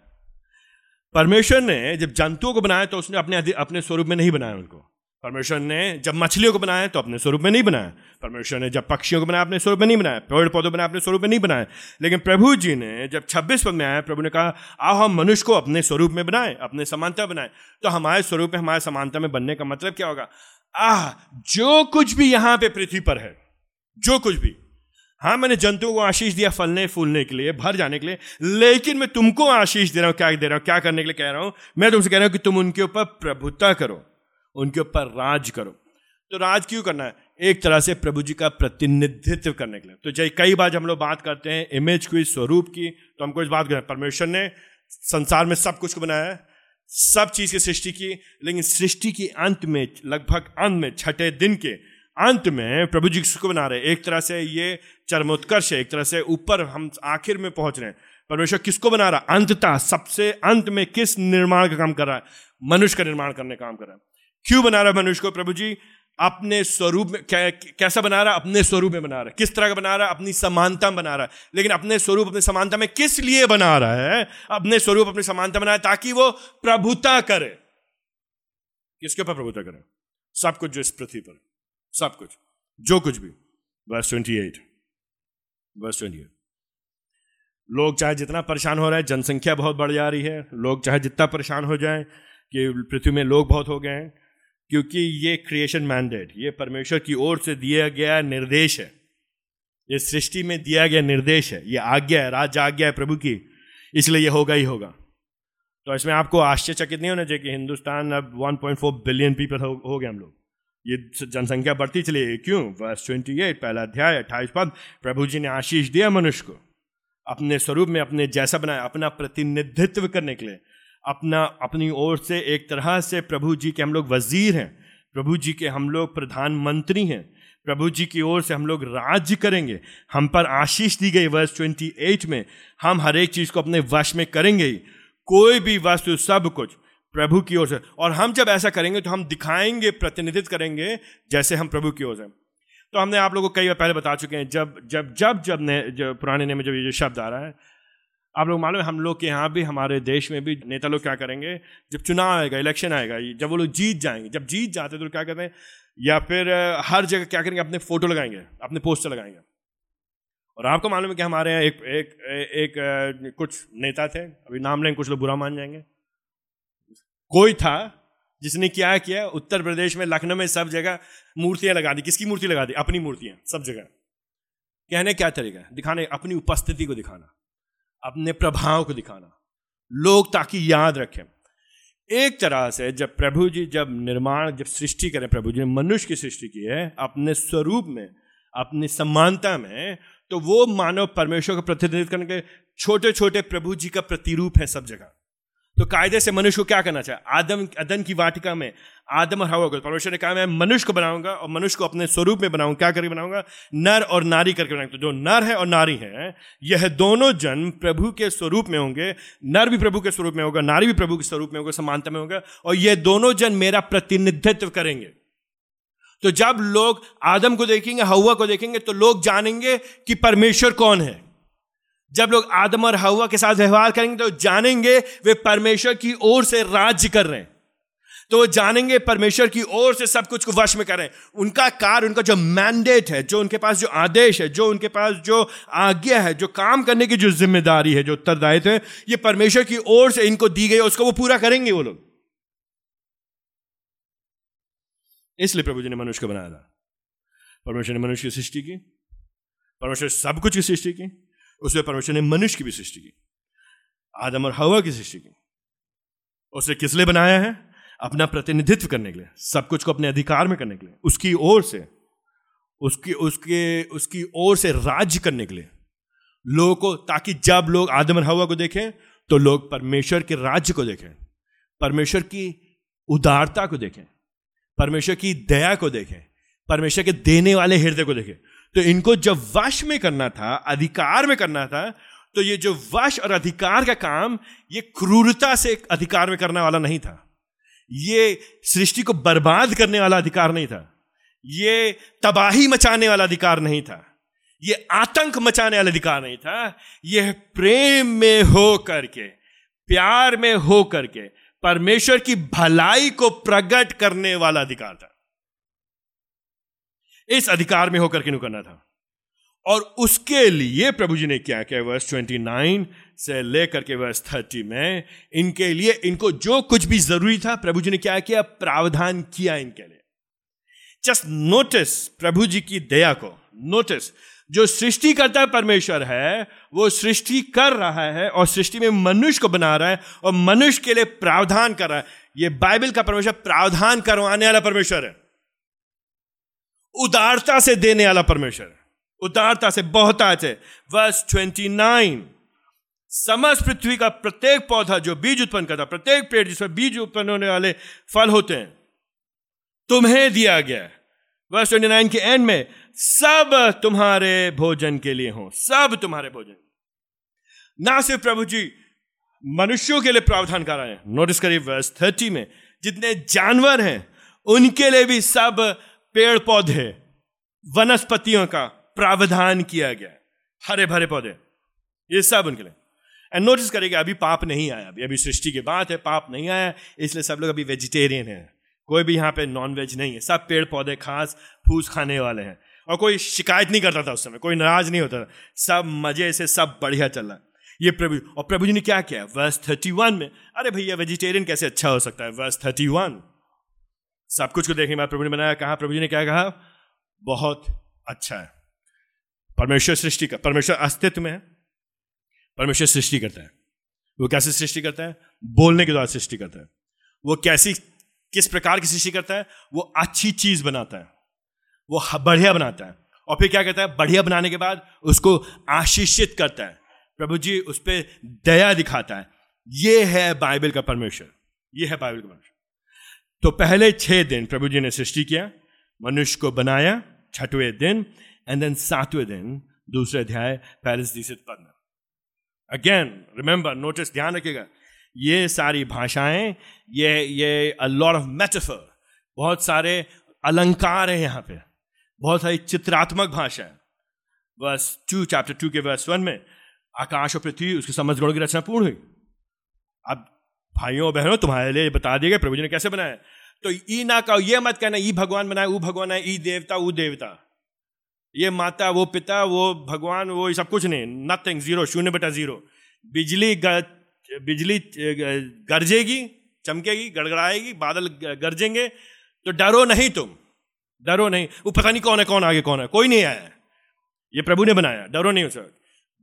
परमेश्वर ने जब जंतुओं को बनाया तो उसने अपने अपने स्वरूप में नहीं बनाया उनको। परमेश्वर ने जब मछलियों को बनाया तो अपने स्वरूप में नहीं बनाया। परमेश्वर ने जब पक्षियों को बनाया, अपने स्वरूप में नहीं बनाया। पेड़ पौधों बनाया अपने स्वरूप में नहीं बनाया लेकिन प्रभु जी ने जब छब्बीस पद में आया, प्रभु ने कहा, आओ हम मनुष्य को अपने स्वरूप में बनाए, अपने समानता बनाए। तो हमारे स्वरूप में, हमारे समानता में बनने का मतलब क्या होगा? आह, जो कुछ भी यहाँ पे पृथ्वी पर है, जो कुछ भी। हाँ मैंने जंतुओं को आशीष दिया फलने, फूलने के लिए, भर जाने के लिए, लेकिन मैं तुमको आशीष दे रहा हूँ, क्या दे रहा हूँ, क्या करने के लिए कह रहा हूँ? मैं तुमसे कह रहा हूँ कि तुम उनके ऊपर प्रभुता करो। उनके ऊपर राज करो। तो राज क्यों करना है? एक तरह से प्रभु जी का प्रतिनिधित्व करने के लिए। तो जय कई बार हम लोग बात करते हैं इमेज की, स्वरूप की तो हमको इस बात करें परमेश्वर ने संसार में सब कुछ को बनाया है। सब चीज़ की सृष्टि की, लेकिन सृष्टि के अंत में, लगभग अंत में, छठे दिन के अंत में प्रभु जी को बना रहे एक तरह से ये चरमोत्कर्ष है, एक तरह से ऊपर हम आखिर में पहुँच रहे हैं। परमेश्वर किसको बना रहा अंततः सबसे अंत में किस निर्माण का काम कर रहा है? मनुष्य का निर्माण करने का काम कर रहा है। क्यों बना रहा है मनुष्य को प्रभु जी? अपने स्वरूप में कै, कैसा बना रहा? है अपने स्वरूप में बना रहा है। किस तरह का बना रहा है? अपनी समानता में बना रहा है। लेकिन अपने स्वरूप अपनी समानता में किस लिए बना रहा है? अपने स्वरूप अपनी समानता बना बनाए ताकि वो प्रभुता करे। किसके ऊपर प्रभुता करे? सब कुछ जो इस पृथ्वी पर। सब कुछ। जो कुछ भी। Verse twenty eight verse twenty eight लोग चाहे जितना परेशान हो रहे हैं जनसंख्या बहुत बढ़ जा रही है। लोग चाहे जितना परेशान हो जाए कि पृथ्वी में लोग बहुत हो गए हैं। क्योंकि ये क्रिएशन मैंडेट ये परमेश्वर की ओर से दिया गया निर्देश है। ये सृष्टि में दिया गया निर्देश है। ये आज्ञा है राज आज्ञा है प्रभु की। इसलिए ये होगा ही होगा। तो इसमें आपको आश्चर्यचकित नहीं होना चाहिए कि हिंदुस्तान अब 1.4 बिलियन पीपल हो, हो गए हम लोग। ये जनसंख्या बढ़ती चली। है क्यों? वर्ष ट्वेंटी एट पहला अध्याय अट्ठाईस पद। प्रभु जी ने आशीष दिया मनुष्य को। अपने स्वरूप में अपने जैसा बनाया अपना प्रतिनिधित्व करने के लिए। अपना, अपनी ओर से एक तरह से प्रभु जी के हम लोग वज़ीर हैं। प्रभु जी के हम लोग प्रधानमंत्री हैं। प्रभु जी की ओर से हम लोग राज्य करेंगे। हम पर आशीष दी गई वर्ष ट्वेंटी एट में। हम हर एक चीज़ को अपने वश में करेंगे ही। कोई भी वस्तु, सब कुछ प्रभु की ओर से। और हम जब ऐसा करेंगे तो हम दिखाएँगे, प्रतिनिधित्व करेंगे, जैसे हम प्रभु की ओर से। तो हमने आप लोगों को कई बार पहले बता चुके हैं, जब जब जब जब ने जब पुराने ने में जब ये जो शब्द आ रहा है आप लोग मालूम है हम लोग के यहाँ भी हमारे देश में भी नेता लोग क्या करेंगे? जब चुनाव आएगा इलेक्शन आएगा जब वो लोग जीत जाएँगे जब जीत जाते हैं तो क्या करते हैं या फिर हर जगह क्या करेंगे अपने फ़ोटो लगाएँगे अपने पोस्टर लगाएँगे। और आपको मालूम है कि हमारे यहाँ एक एक एक, एक कुछ नेता थे अभी नाम लेंगे कुछ लोग बुरा मान जाएँगे। कोई था जिसने क्या किया उत्तर प्रदेश में लखनऊ में सब जगह मूर्तियाँ लगा दी। किसकी मूर्ति लगा दी? अपनी मूर्तियाँ सब जगह। कहने क्या तरीका दिखाने अपनी उपस्थिति को दिखाना। अपने प्रभाव को दिखाना। लोग ताकि याद रखें। एक तरह से जब प्रभु जी जब निर्माण, जब सृष्टि करें, प्रभु जी ने मनुष्य की सृष्टि की है, अपने स्वरूप में, अपनी समानता में तो वो मानव परमेश्वर का प्रतिनिधित्व करने के छोटे छोटे प्रभु जी का प्रतिरूप है सब जगह। तो कायदे से मनुष्य को क्या करना चाहिए? आदम, अदन की वाटिका में आदम और हवा को। परमेश्वर ने कहा, मैं मनुष्य को बनाऊँगा और मनुष्य को अपने स्वरूप में बनाऊँगा। क्या करके बनाऊँगा? नर और नारी करके बनाऊँगा। तो जो नर है और नारी है, यह दोनों जन प्रभु के स्वरूप में होंगे। नर भी प्रभु के स्वरूप में होगा, नारी भी प्रभु के स्वरूप में होगा, समानता में होगा और यह दोनों जन मेरा प्रतिनिधित्व करेंगे। तो जब लोग आदम को देखेंगे, हवा को देखेंगे तो लोग जानेंगे कि परमेश्वर कौन है। जब लोग आदम और हवा के साथ व्यवहार करेंगे तो जानेंगे वे परमेश्वर की ओर से राज्य कर रहे हैं। तो वो जानेंगे परमेश्वर की ओर से सब कुछ को वश में करें। उनका कार्य, उनका जो मैंडेट है, जो उनके पास जो आदेश है, जो उनके पास जो आज्ञा है, जो काम करने की जो ज़िम्मेदारी है, जो उत्तरदायित्व है, ये परमेश्वर की ओर से इनको दी गई उसको वो पूरा करेंगे वो लोग। इसलिए प्रभु जी ने मनुष्य को बनाया था। परमेश्वर ने मनुष्य की सृष्टि की, परमेश्वर सब कुछ की सृष्टि की, उसमें परमेश्वर ने मनुष्य की भी सृष्टि की, आदम और हवा की सृष्टि की। उसे किस लिए बनाया है? अपना प्रतिनिधित्व करने के लिए, सब कुछ को अपने अधिकार में करने के लिए, उसकी ओर से, उसकी, उसके, उसकी ओर से राज्य करने के लिए। लोगों को, ताकि जब लोग आदम और हवा को देखें तो लोग परमेश्वर के राज्य को देखें, परमेश्वर की उदारता को देखें, परमेश्वर की दया को देखें, परमेश्वर के देने वाले हृदय को देखें। तो इनको जब वश में करना था, अधिकार में करना था तो ये जो वश और अधिकार का काम, ये क्रूरता से अधिकार में करने वाला नहीं था। ये सृष्टि को बर्बाद करने वाला अधिकार नहीं था। ये तबाही मचाने वाला अधिकार नहीं था। ये आतंक मचाने वाला अधिकार नहीं था। यह प्रेम में हो करके, प्यार में हो करके, परमेश्वर की भलाई को प्रकट करने वाला अधिकार था। इस अधिकार में होकर के करना था। और उसके लिए प्रभु जी ने क्या किया? वर्ष 29 से लेकर के वर्ष 30 में, इनके लिए, इनको जो कुछ भी ज़रूरी था, प्रभु जी ने क्या किया? प्रावधान किया इनके लिए। जस्ट नोटिस प्रभु जी की दया को। नोटिस जो सृष्टि करता है परमेश्वर है, वो सृष्टि कर रहा है और सृष्टि में मनुष्य को बना रहा है और मनुष्य के लिए प्रावधान कर रहा है। ये बाइबल का परमेश्वर प्रावधान करवाने वाला परमेश्वर है। उदारता से देने वाला परमेश्वर उदारता से, बहुतायत है वर्ष ट्वेंटी नाइन समस्त पृथ्वी का प्रत्येक पौधा जो बीज उत्पन्न करता, प्रत्येक पेड़ जिसमें बीज उत्पन्न होने वाले फल होते हैं, तुम्हें दिया गया वर्ष ट्वेंटी नाइन के एंड में सब तुम्हारे भोजन के लिए हो, सब तुम्हारे भोजन। ना सिर्फ़ प्रभु जी, मनुष्यों के लिए प्रावधान कर रहे हैं। नोटिस करिए वर्ष थर्टी में, जितने जानवर हैं, उनके लिए भी सब पेड़ पौधे वनस्पतियों का प्रावधान किया गया हरे भरे पौधे, ये सब उनके लिए। एंड नोटिस करेगा, अभी पाप नहीं आया, अभी अभी सृष्टि की बात है, पाप नहीं आया, इसलिए सब लोग अभी वेजिटेरियन है। कोई भी यहाँ पे नॉन वेज नहीं है, सब पेड़ पौधे खास, फूस खाने वाले हैं। और कोई शिकायत नहीं करता था उस समय, कोई नाराज़ नहीं होता था। सब मज़े से सब बढ़िया चल। रहा है ये प्रभु, और प्रभु जी ने क्या किया? वर्स थर्टी वन में, अरे भैया वेजिटेरियन कैसे अच्छा हो सकता है? वर्स थर्टी वन सब कुछ को देखने के बाद प्रभु ने बनाया, कहा, प्रभु जी ने क्या कहा? बहुत अच्छा है। परमेश्वर सृष्टि का, परमेश्वर अस्तित्व में है। परमेश्वर सृष्टि करता है। वो कैसे सृष्टि करता है? बोलने के द्वारा सृष्टि करता है। वो कैसी, किस प्रकार की सृष्टि करता है? वो अच्छी चीज़ बनाता है। वो बढ़िया बनाता है। और फिर क्या कहता है? बढ़िया बनाने के बाद उसको आशीषित करता है। प्रभु जी, उस पर दया दिखाता है। ये है बाइबल का परमेश्वर। ये है बाइबल का परमेश्वर। तो पहले छह दिन प्रभु जी ने सृष्टि किया, मनुष्य को बनाया, छठवें दिन एंड देन सातवें दिन, दूसरे अध्याय पैरिस दिशित पद अगेन रिमेंबर नोटिस ध्यान रखिएगा, ये सारी भाषाएँ, ये ये लॉट ऑफ़ मेटाफर बहुत सारे अलंकार हैं यहाँ पे, बहुत सारी चित्रात्मक भाषा है। बस टू चैप्टर टू के वर्स वन में, आकाश और पृथ्वी, उसकी समझ गौड़ की रचना पूर्ण हुई। अब भाइयों बहनों, तुम्हारे लिए बता दिए गए प्रभु जी ने कैसे बनाया? तो ई ना कहो ये मत कहना, ई भगवान बनाए वो भगवान है ई देवता वो देवता। ये माता, वो पिता, वो भगवान, वो सब कुछ नहीं नथिंग ज़ीरो शून्य बटा ज़ीरो बिजली बिजली गरजेगी, चमकेगी, गड़गड़ाएगी, बादल गरजेंगे तो डरो नहीं तुम, डरो नहीं। वो पता नहीं कौन है, कौन आगे कौन है, कोई नहीं आया। ये प्रभु ने बनाया, डरो नहीं उसे।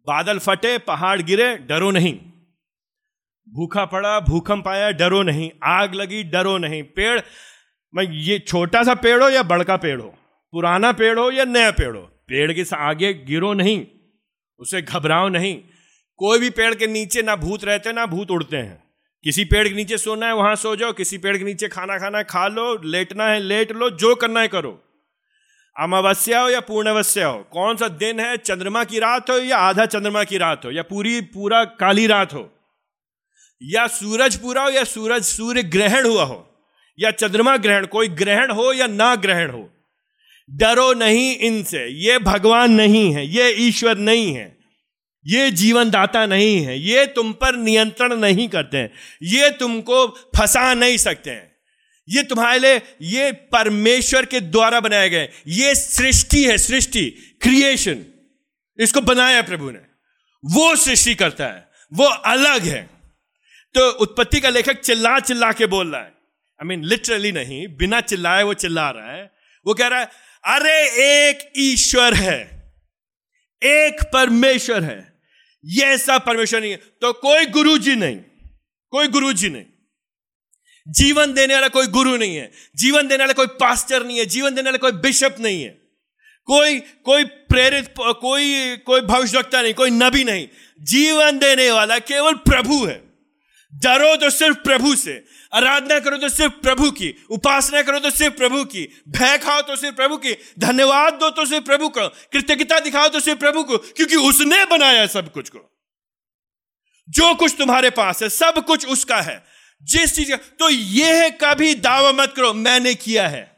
बादल फटे, पहाड़ गिरे, डरो नहीं। भूखा पड़ा भूकंप आया डरो नहीं। आग लगी, डरो नहीं। पेड़, मैं ये छोटा सा पेड़ हो या बड़का पेड़ हो? पुराना पेड़ हो या नया पेड़ हो? पेड़ के आगे गिरो नहीं, उसे घबराओ नहीं। कोई भी पेड़ के नीचे ना भूत रहते, ना भूत उड़ते हैं। किसी पेड़ के नीचे सोना है, वहाँ सो जाओ। किसी पेड़ के नीचे खाना खाना है, खा लो, लेटना है, लेट लो, जो करना है करो। अमावस्या हो या पूर्णवस्या हो कौन सा दिन है? चंद्रमा की रात हो या आधा चंद्रमा की रात हो, या पूरी, पूरा काली रात हो? या सूरज पूरा हो या सूरज, सूर्य ग्रहण हुआ हो? या चंद्रमा ग्रहण, कोई ग्रहण हो या ना ग्रहण हो? डरो नहीं इनसे, ये भगवान नहीं है, ये ईश्वर नहीं है, ये जीवन दाता नहीं है, ये तुम पर नियंत्रण नहीं करते हैं, ये तुमको फंसा नहीं सकते हैं। ये तुम्हारे लिए, ये परमेश्वर के द्वारा बनाए गए, ये सृष्टि है, सृष्टि क्रिएशन इसको बनाया प्रभु ने। वो सृष्टि करता है, वो अलग है। तो उत्पत्ति का लेखक चिल्ला चिल्ला के बोल रहा है। आई मीन लिटरली नहीं, बिना चिल्लाए वो चिल्ला रहा है। वो कह रहा है अरे एक ईश्वर है, एक परमेश्वर है। यह सब परमेश्वर नहीं है। तो कोई गुरु जी नहीं, कोई गुरु जी नहीं। जीवन देने वाला कोई गुरु नहीं है। जीवन देने वाला कोई पास्टर नहीं है। जीवन देने वाला कोई बिशप नहीं है। कोई कोई प्रेरित, कोई कोई भविष्यवक्ता नहीं, कोई नबी नहीं। जीवन देने वाला केवल प्रभु है। डरो तो सिर्फ़ प्रभु से, आराधना करो तो सिर्फ़ प्रभु की, उपासना करो तो सिर्फ़ प्रभु की, भय खाओ तो सिर्फ़ प्रभु की, धन्यवाद दो तो सिर्फ़ प्रभु को, कृतज्ञता दिखाओ तो सिर्फ़ प्रभु को, क्योंकि उसने बनाया सब कुछ को। जो कुछ तुम्हारे पास है, सब कुछ उसका है। जिस चीज़ का तो यह कभी दावा मत करो, मैंने किया है।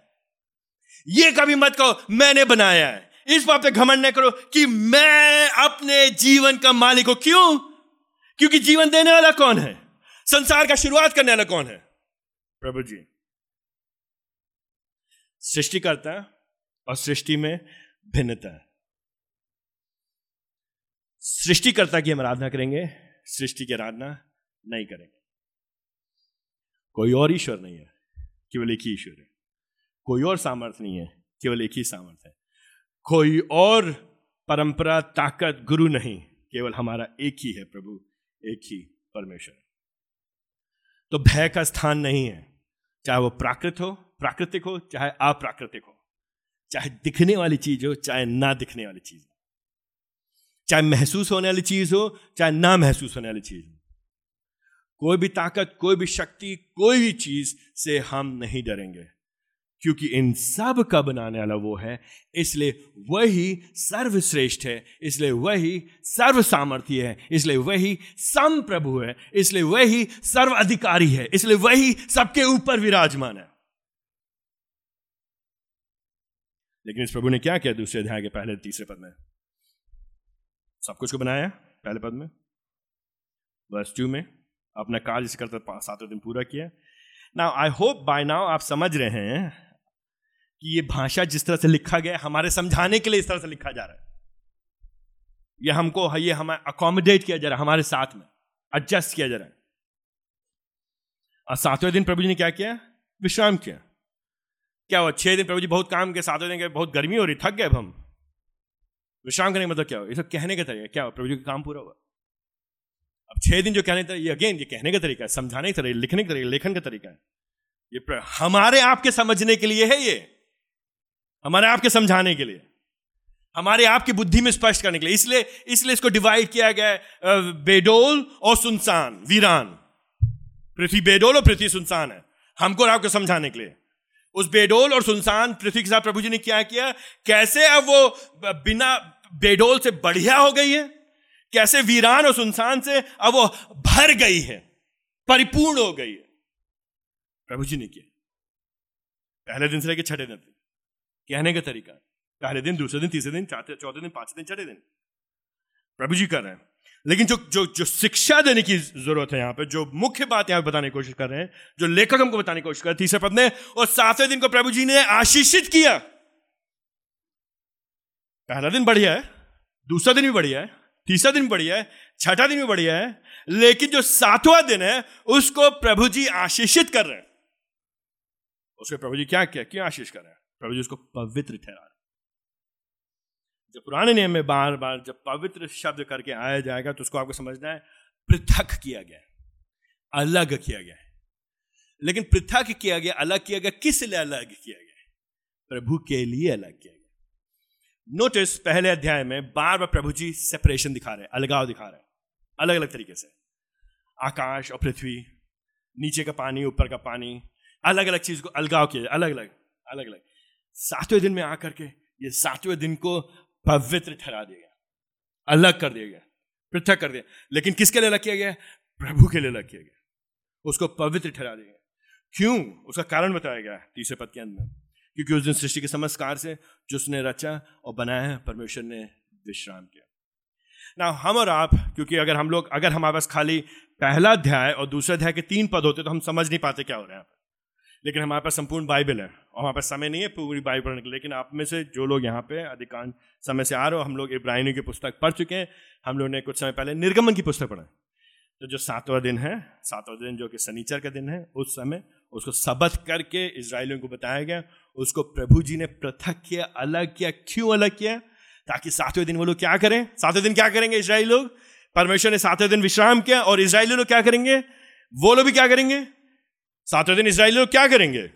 यह कभी मत कहो, मैंने बनाया है। इस बात पे घमंड न करो कि मैं अपने जीवन का मालिक हूँ। क्यों? क्योंकि जीवन देने वाला कौन है? संसार का शुरुआत करने वाला कौन है? प्रभु जी। सृष्टि करता है और सृष्टि में भिन्नता। है सृष्टिकर्ता की हम आराधना करेंगे सृष्टि की आराधना नहीं करेंगे। कोई और ईश्वर नहीं है केवल एक ही ईश्वर है। कोई और सामर्थ्य नहीं है केवल एक ही सामर्थ्य है। कोई और परंपरा ताकत गुरु नहीं केवल हमारा एक ही है प्रभु एक ही परमेश्वर। तो भय का स्थान नहीं है। चाहे वो प्राकृत हो, प्राकृतिक हो, चाहे अप्राकृतिक हो, चाहे दिखने वाली चीज़ हो, चाहे ना दिखने वाली चीज़ हो। चाहे महसूस होने वाली चीज़ हो, चाहे ना महसूस होने वाली चीज़ हो। कोई भी ताकत, कोई भी शक्ति, कोई भी चीज़ से हम नहीं डरेंगे। क्योंकि इन सब का बनाने वाला वो है, इसलिए वही सर्वश्रेष्ठ है, इसलिए वही सर्व सामर्थ्य है, इसलिए वही सम प्रभु है, इसलिए वही सर्व अधिकारी है, इसलिए वही सबके ऊपर विराजमान है। लेकिन इस प्रभु ने क्या किया दूसरे अध्याय के पहले तीसरे पद में? सब कुछ को बनाया पहले पद में? वर्ष टू में? अपना कार्य करते सातों दिन पूरा किया। Now I hope by now आप समझ रहे हैं कि ये भाषा जिस तरह से लिखा गया हमारे समझाने के लिए इस तरह से लिखा जा रहा है। ये हमको, ये हमें अकोमोडेट किया जा रहा है, हमारे साथ में एडजस्ट किया जा रहा है। और सातवें दिन प्रभु जी ने क्या किया? विश्राम किया। क्या हुआ? छह दिन प्रभु जी बहुत काम किया सातवें दिन के बहुत गर्मी हो रही, थक गए अब हम। विश्राम करने का मतलब क्या हो ये सब कहने का तरीका क्या हो प्रभु जी का काम पूरा हुआ। अब छह दिन जो कहने का, ये अगेन ये कहने का तरीका है, समझाने का तरीका, लिखने का तरीका, लेखन का तरीका है। ये हमारे आपके समझने के लिए है ये। हमारे आपके समझाने के लिए, हमारे आपकी बुद्धि में स्पष्ट करने के लिए। इसलिए इसलिए इसको डिवाइड किया गया है बेडोल और सुनसान, वीरान। पृथ्वी बेडोल और पृथ्वी सुनसान है, हमको और आपको समझाने के लिए। उस बेडोल और सुनसान पृथ्वी के साथ प्रभु जी ने क्या किया? कैसे अब वो बिना बेडोल से बढ़िया हो गई है? कैसे वीरान और सुनसान से अब वो भर गई है? परिपूर्ण हो गई है। प्रभु जी ने किया। पहले दिन से लेकर छठे दिन कहने का तरीका पहले दिन, दूसरे दिन, तीसरे दिन चौथे दिन, पाँचवें दिन, छठे दिन। प्रभु जी कर रहे हैं। लेकिन जो जो जो शिक्षा देने की ज़रूरत है यहाँ पे, जो मुख्य बात यहाँ बताने की कोशिश कर रहे हैं, जो लेखक हमको बताने की कोशिश कर रहे हैं, तीसरे पद ने, और सातवें दिन को प्रभु जी ने आशीषित किया। पहला दिन बढ़िया है, दूसरा दिन भी बढ़िया है, तीसरा दिन बढ़िया है, छठा दिन भी बढ़िया है, लेकिन जो सातवां दिन है, उसको प्रभु जी आशीषित कर रहे हैं। उसके प्रभु जी क्या, किया, क्यों आशीष कर रहे हैं? प्रभु जी उसको पवित्र ठहरा रहे जब पुराने नियम में बार बार जब पवित्र शब्द करके आया जाएगा तो उसको आपको समझना है, पृथक किया गया अलग किया गया लेकिन पृथक किया गया, अलग किया गया, किस लिए अलग किया गया प्रभु के लिए अलग किया गया नोटिस पहले अध्याय में बार बार प्रभु जी सेपरेशन दिखा रहे हैं, अलगाव दिखा रहे हैं अलग अलग तरीके से। आकाश और पृथ्वी, नीचे का पानी, ऊपर का पानी अलग अलग चीज़ को अलगाव किया अलग अलग अलग अलग सातवें दिन में आकर के ये सातवें दिन को पवित्र ठहरा दिया गया। अलग कर दिया गया, पृथक कर दिया। लेकिन किसके लिए अलग किया गया? प्रभु के लिए अलग किया गया। उसको पवित्र ठहरा दिया गया। क्यों? उसका कारण बताया गया तीसरे पद के अंदर क्योंकि उस दिन सृष्टि के समस्कार से जो उसने रचा और बनाया परमेश्वर ने विश्राम किया। ना हम और आप, क्योंकि अगर हम लोग, अगर हमारे पास खाली पहला अध्याय और दूसरे अध्याय के तीन पद होते तो हम समझ नहीं पाते क्या हो रहा है। लेकिन हमारे पास संपूर्ण बाइबल है और हमारे पास समय नहीं है पूरी बाइबल पढ़ने के लेकिन आप में से जो लोग यहाँ पे अधिकांश समय से आ रहे हो, हम लोग इब्राहिनी की पुस्तक पढ़ चुके हैं। हम लोग ने कुछ समय पहले निर्गमन की पुस्तक पढ़ा। तो जो सातवां दिन है, सातवां दिन जो कि शनिचर का दिन है, उस समय उसको सबत करके इसराइलियों को बताया गया। उसको प्रभु जी ने पृथक किया, अलग किया, क्यों अलग किया? ताकि सातवें दिन वो लोग क्या करें? सातवें दिन क्या करेंगे इसराइली लोग? परमेश्वर ने सातवें दिन विश्राम किया और इसराइली लोग क्या करेंगे? वो लोग भी क्या करेंगे? सातवें दिन इसराइली लोग क्या करेंगे?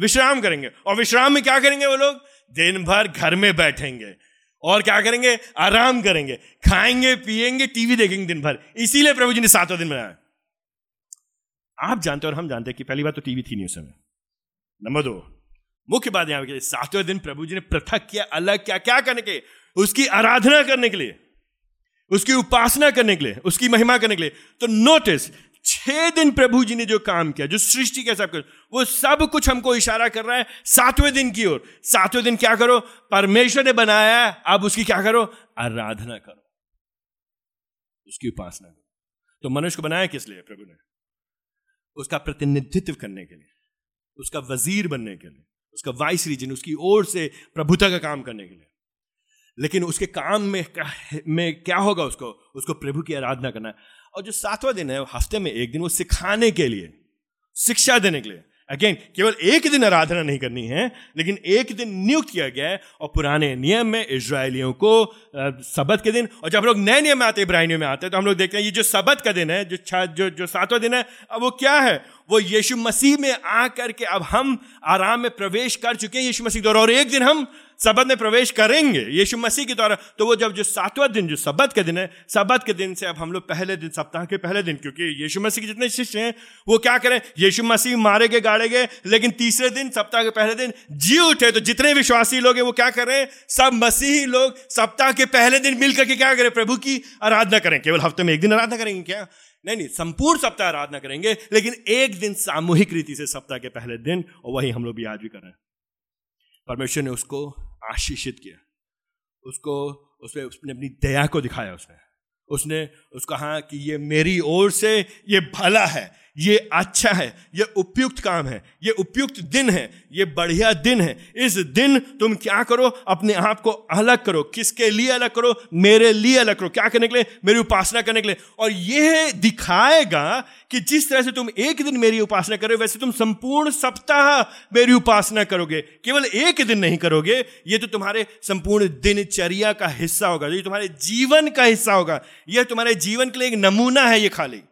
विश्राम करेंगे। और विश्राम में क्या करेंगे वो लोग? दिन भर घर में बैठेंगे। और क्या करेंगे? आराम करेंगे। खाएँगे, पिएँगे, टीवी देखेंगे दिन भर। इसीलिए प्रभु जी ने सातवें दिन बनाया आप जानते और हम जानते हैं कि पहली बात तो टीवी थी नहीं उस समय। नंबर दो, मुख्य बात यहाँ सातवें दिन प्रभु जी ने पृथक किया अलग क्या क्या करने के उसकी आराधना करने के लिए। उसकी उपासना करने के लिए। उसकी महिमा करने के लिए। तो नोटिस छह दिन प्रभु जी ने जो काम किया, जो सृष्टि के सब कुछ, वो सब कुछ हमको इशारा कर रहा है सातवें दिन की ओर। सातवें दिन क्या करो? परमेश्वर ने बनाया अब उसकी क्या करो? आराधना करो। उसकी उपासना करो। तो मनुष्य को बनाया किस लिए? प्रभु ने। उसका प्रतिनिधित्व करने के लिए, उसका वज़ीर बनने के लिए, उसका वाइस रीजन, उसकी ओर से प्रभुता का काम करने के लिए। लेकिन उसके काम में में क्या होगा उसको? उसको प्रभु की आराधना करना है। और जो सातवां दिन है हफ़्ते में एक दिन वो सिखाने के लिए, शिक्षा देने के लिए। अगेन केवल एक दिन आराधना नहीं करनी है, लेकिन एक दिन नियुक्त किया गया है और पुराने नियम में इसराइलियों को सबत के दिन, और जब हम लोग नए नियम में आते, इब्राहिमियों में आते हैं तो हम लोग देखते हैं ये जो सबत का दिन है, जो जो जो सातवां दिन है, अब वो क्या है? वो यीशु मसीह में आ करके अब हम आराम में प्रवेश कर चुके हैं, यीशु मसीह द्वारा, और एक दिन हम सबत में प्रवेश करेंगे, यीशु मसीह के द्वारा। तो वो जब जो सातवां दिन, जो सबत के दिन है, सबत के दिन से अब हम लोग पहले दिन, सप्ताह के पहले दिन, क्योंकि यीशु मसीह के जितने शिष्य हैं, वो क्या करें? यीशु मसीह मारे गए, गाड़े गए, लेकिन तीसरे दिन, सप्ताह के पहले दिन जी उठे तो जितने विश्वासी लोग हैं, वो क्या करें? सब मसीही लोग सप्ताह के पहले दिन मिलकर के क्या करें? प्रभु की आराधना करें। केवल हफ़्ते में एक दिन आराधना करेंगे क्या? नहीं नहीं, संपूर्ण सप्ताह आराधना करेंगे, लेकिन एक दिन सामूहिक रीति से सप्ताह के पहले दिन, और वही हम लोग भी आज भी कर परमेश्वर ने उसको आशीषित किया। उसको, उसने उसने अपनी दया को दिखाया उसने। उसने, उसको कहा कि ये मेरी ओर से ये भला है। ये अच्छा है, ये उपयुक्त काम है, ये उपयुक्त दिन है, ये बढ़िया दिन है। इस दिन तुम क्या करो? अपने आप को अलग करो। किसके लिए अलग करो? मेरे लिए अलग करो। क्या करने के लिए? मेरी उपासना करने के लिए। और यह दिखाएगा कि जिस तरह से तुम एक दिन मेरी उपासना करो वैसे तुम संपूर्ण सप्ताह मेरी उपासना करोगे। केवल एक दिन नहीं करोगे। ये तो तुम्हारे संपूर्ण दिनचर्या का हिस्सा होगा। ये तुम्हारे जीवन का हिस्सा होगा। यह तुम्हारे जीवन के लिए एक नमूना है ये खाली।